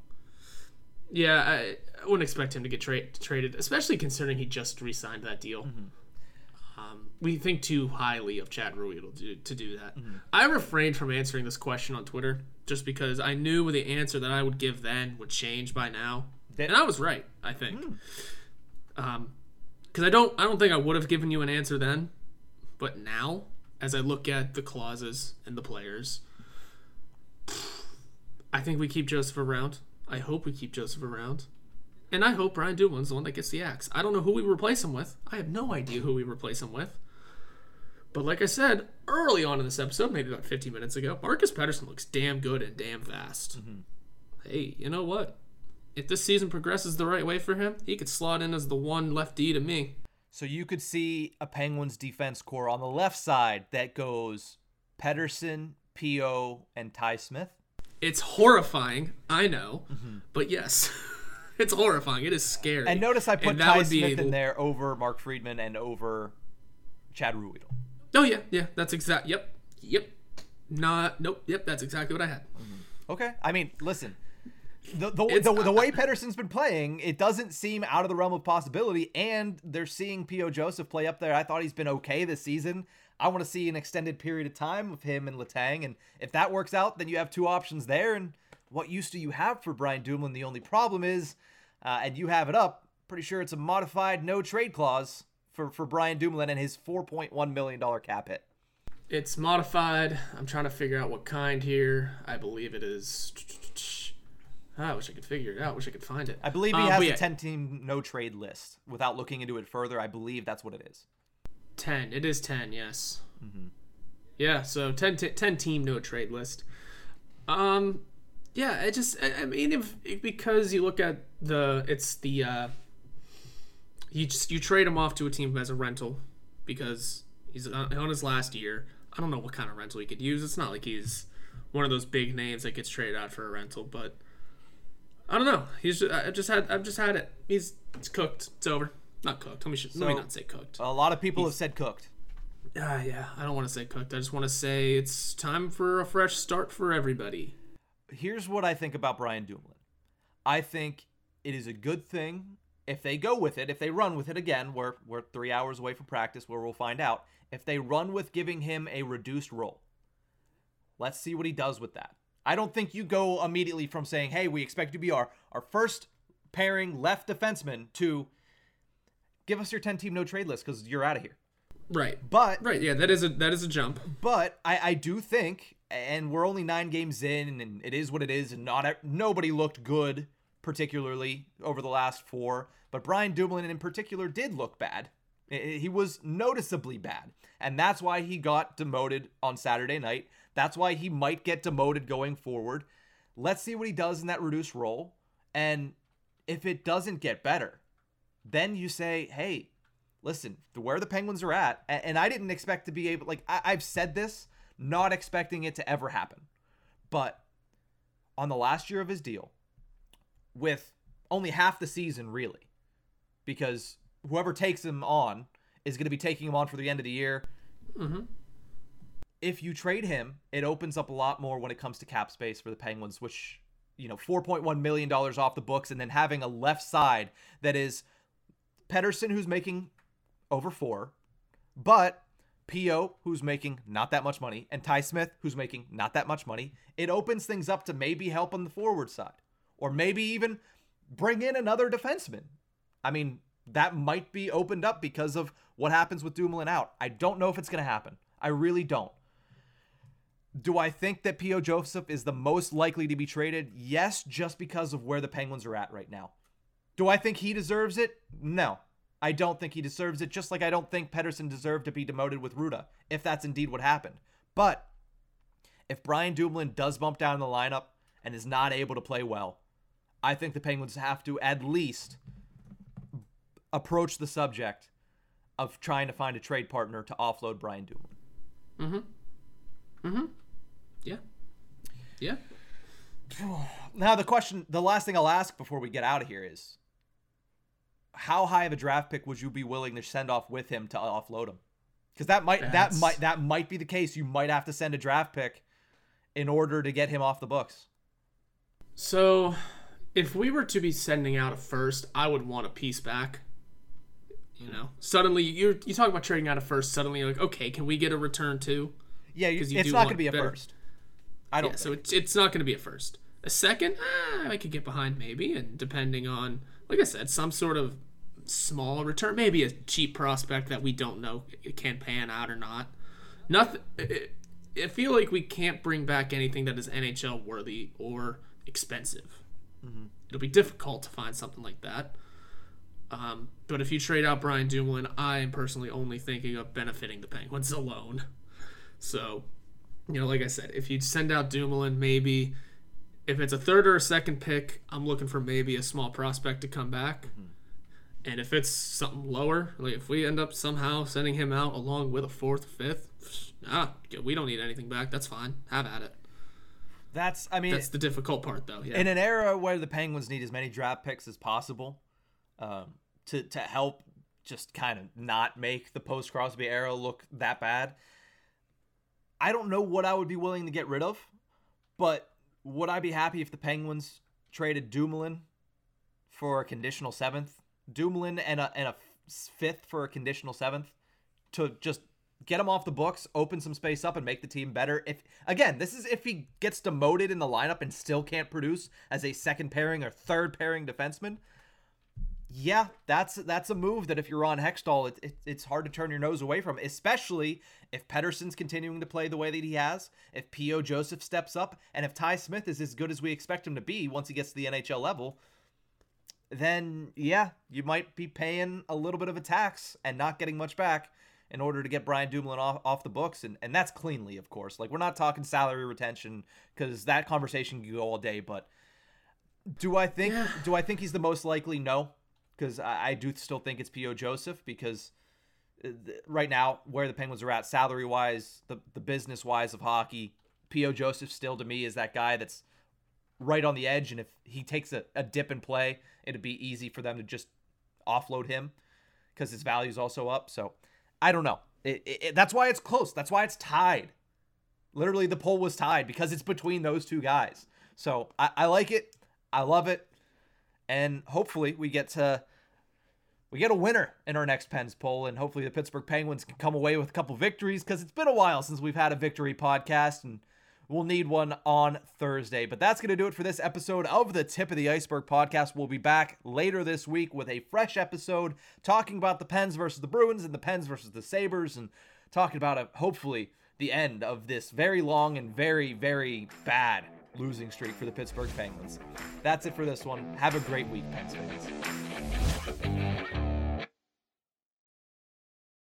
yeah, I, I wouldn't expect him to get tra- traded, especially considering he just re-signed that deal. Mm-hmm. Um, we think too highly of Chad Ruhwedel to, to do that. Mm-hmm. I refrained from answering this question on Twitter just because I knew the answer that I would give then would change by now, that, and I was right. I think. Mm. Um, because I don't, I don't think I would have given you an answer then, but now as I look at the clauses and the players, I think we keep Joseph around. I hope we keep Joseph around. And I hope Brian Dumoulin's the one that gets the axe. I don't know who we replace him with. I have no idea who we replace him with. But like I said early on in this episode, maybe about 15 minutes ago, Marcus Pettersson looks damn good and damn fast. Mm-hmm. Hey, you know what? If this season progresses the right way for him, he could slot in as the one left D to me. So you could see a Penguins defense core on the left side that goes Pettersson, P.O., and Ty Smith. It's horrifying, I know, mm-hmm. but yes, it's horrifying. It is scary. And notice I put Ty Smith in there over Mark Friedman and over Chad Ruhwedel. Oh yeah, yeah, that's exact. Yep, yep. Not nope. Yep, that's exactly what I had. Mm-hmm. Okay, I mean, listen, the the, the, the, way Pettersson's been playing, it doesn't seem out of the realm of possibility. And they're seeing P.O. Joseph play up there. I thought he's been okay this season. I want to see an extended period of time with him and Letang. And if that works out, then you have two options there. And what use do you have for Brian Dumoulin? The only problem is, uh, and you have it up, pretty sure it's a modified no trade clause for, for Brian Dumoulin and his $4.1 million cap hit. It's modified. I'm trying to figure out what kind here. I believe it is I wish I could figure it out. I wish I could find it. I believe he um, has a yeah. 10 team no trade list. Without looking into it further, I believe that's what it is. 10. It is 10, yes. Mm-hmm. Yeah, so 10, t- 10 team no trade list. Um, yeah, I just, I, I mean, if, if, because you look at the, it's the, uh, you just, you trade him off to a team as a rental because he's on, on his last year. I don't know what kind of rental he could use. It's not like he's one of those big names that gets traded out for a rental, but I don't know. He's just, I just had I've just had it. He's it's cooked. It's over. Not cooked. Let me, sh- let me not say cooked. A lot of people have said cooked. Uh, yeah, I don't want to say cooked. I just want to say it's time for a fresh start for everybody. Here's what I think about Brian Dumoulin. I think it is a good thing if they go with it, if they run with it again, we're we're three hours away from practice where we'll find out. If they run with giving him a reduced role, let's see what he does with that. I don't think you go immediately from saying, "Hey, we expect you to be our our first pairing left defenseman," to give us your ten team no trade list because you're out of here. Right. But right, yeah, that is a that is a jump. But I I do think, and we're only nine games in, and it is what it is, and not nobody looked good particularly over the last four, but Brian Dumoulin in particular did look bad. He was noticeably bad. And that's why he got demoted on Saturday night. That's why he might get demoted going forward. Let's see what he does in that reduced role. And if it doesn't get better, then you say, hey, listen, where the Penguins are at, and I didn't expect to be able, like, I've said this, not expecting it to ever happen. But on the last year of his deal, with only half the season, really, because whoever takes him on is going to be taking him on for the end of the year. Mm-hmm. If you trade him, it opens up a lot more when it comes to cap space for the Penguins, which, you know, $4.1 million off the books, and then having a left side that is Pettersson, who's making over four, but PO, who's making not that much money, and Ty Smith, who's making not that much money, it opens things up to maybe help on the forward side or maybe even bring in another defenseman. I mean, that might be opened up because of what happens with Dumoulin out. I don't know if it's going to happen. I really don't. Do I think that P.O. Joseph is the most likely to be traded? Yes, just because of where the Penguins are at right now. Do I think he deserves it? No. I don't think he deserves it, just like I don't think Pettersson deserved to be demoted with Rutta, if that's indeed what happened. But if Brian Dumoulin does bump down the lineup and is not able to play well, I think the Penguins have to at least approach the subject of trying to find a trade partner to offload Brian Dumoulin. Mm-hmm. Mm-hmm. Yeah. Yeah. Now the question, the last thing I'll ask before we get out of here is, how high of a draft pick would you be willing to send off with him to offload him? Because that might That's... that might that might be the case. You might have to send a draft pick in order to get him off the books. So if we were to be sending out a first, I would want a piece back. You know, suddenly you you talk about trading out a first. Suddenly, you're like, okay, can we get a return too? Yeah, you, you it's not going to be a better. first. I don't. Yeah, so it's it's not going to be a first. A second, eh, I could get behind maybe, and depending on, like I said, some sort of small return, maybe a cheap prospect that we don't know it can pan out or not. Nothing. It, I feel like we can't bring back anything that is NHL worthy or expensive. Mm-hmm. It'll be difficult to find something like that. Um, but if you trade out Brian Dumoulin, I am personally only thinking of benefiting the Penguins alone. So, you know, like I said, if you send out Dumoulin, maybe if it's a third or a second pick, I'm looking for maybe a small prospect to come back. Mm-hmm. And if it's something lower, like if we end up somehow sending him out along with a fourth, fifth, ah, we don't need anything back. That's fine. Have at it. That's I mean that's the difficult part though. Yeah. In an era where the Penguins need as many draft picks as possible, um, to to help just kind of not make the post Crosby era look that bad. I don't know what I would be willing to get rid of, but would I be happy if the Penguins traded Dumoulin for a conditional seventh, Dumoulin and a and a fifth for a conditional seventh to just get him off the books, open some space up, and make the team better. If again, this is if he gets demoted in the lineup and still can't produce as a second pairing or third pairing defenseman. Yeah, that's that's a move that if you're on Hextall, it, it, it's hard to turn your nose away from, especially if Pettersson's continuing to play the way that he has, if P.O. Joseph steps up, and if Ty Smith is as good as we expect him to be once he gets to the NHL level, then yeah, you might be paying a little bit of a tax and not getting much back in order to get Brian Dumoulin off, off the books, and, and that's cleanly, of course. Like, we're not talking salary retention because that conversation can go all day, but do I think do I think he's the most likely? No, because I, I, do still think it's P.O. Joseph because uh, right now where the Penguins are at, salary wise, the the business wise of hockey, P.O. Joseph still to me is that guy that's right on the edge, and if he takes a, a dip in play, it'd be easy for them to just offload him. because his value is also up. So I don't know. It, it, it, that's why it's close. That's why it's tied. Literally, the poll was tied because it's between those two guys. So I, I like it. I love it. And hopefully we get to we get a winner in our next Pens poll, and hopefully the Pittsburgh Penguins can come away with a couple victories because it's been a while since we've had a victory podcast, and we'll need one on Thursday. But that's going to do it for this episode of the Tip of the Iceberg podcast. We'll be back later this week with a fresh episode talking about the Pens versus the Bruins and the Pens versus the Sabres, and talking about a, hopefully the end of this very long and very, very bad losing streak for the Pittsburgh Penguins. That's it for this one. Have a great week, Pens fans.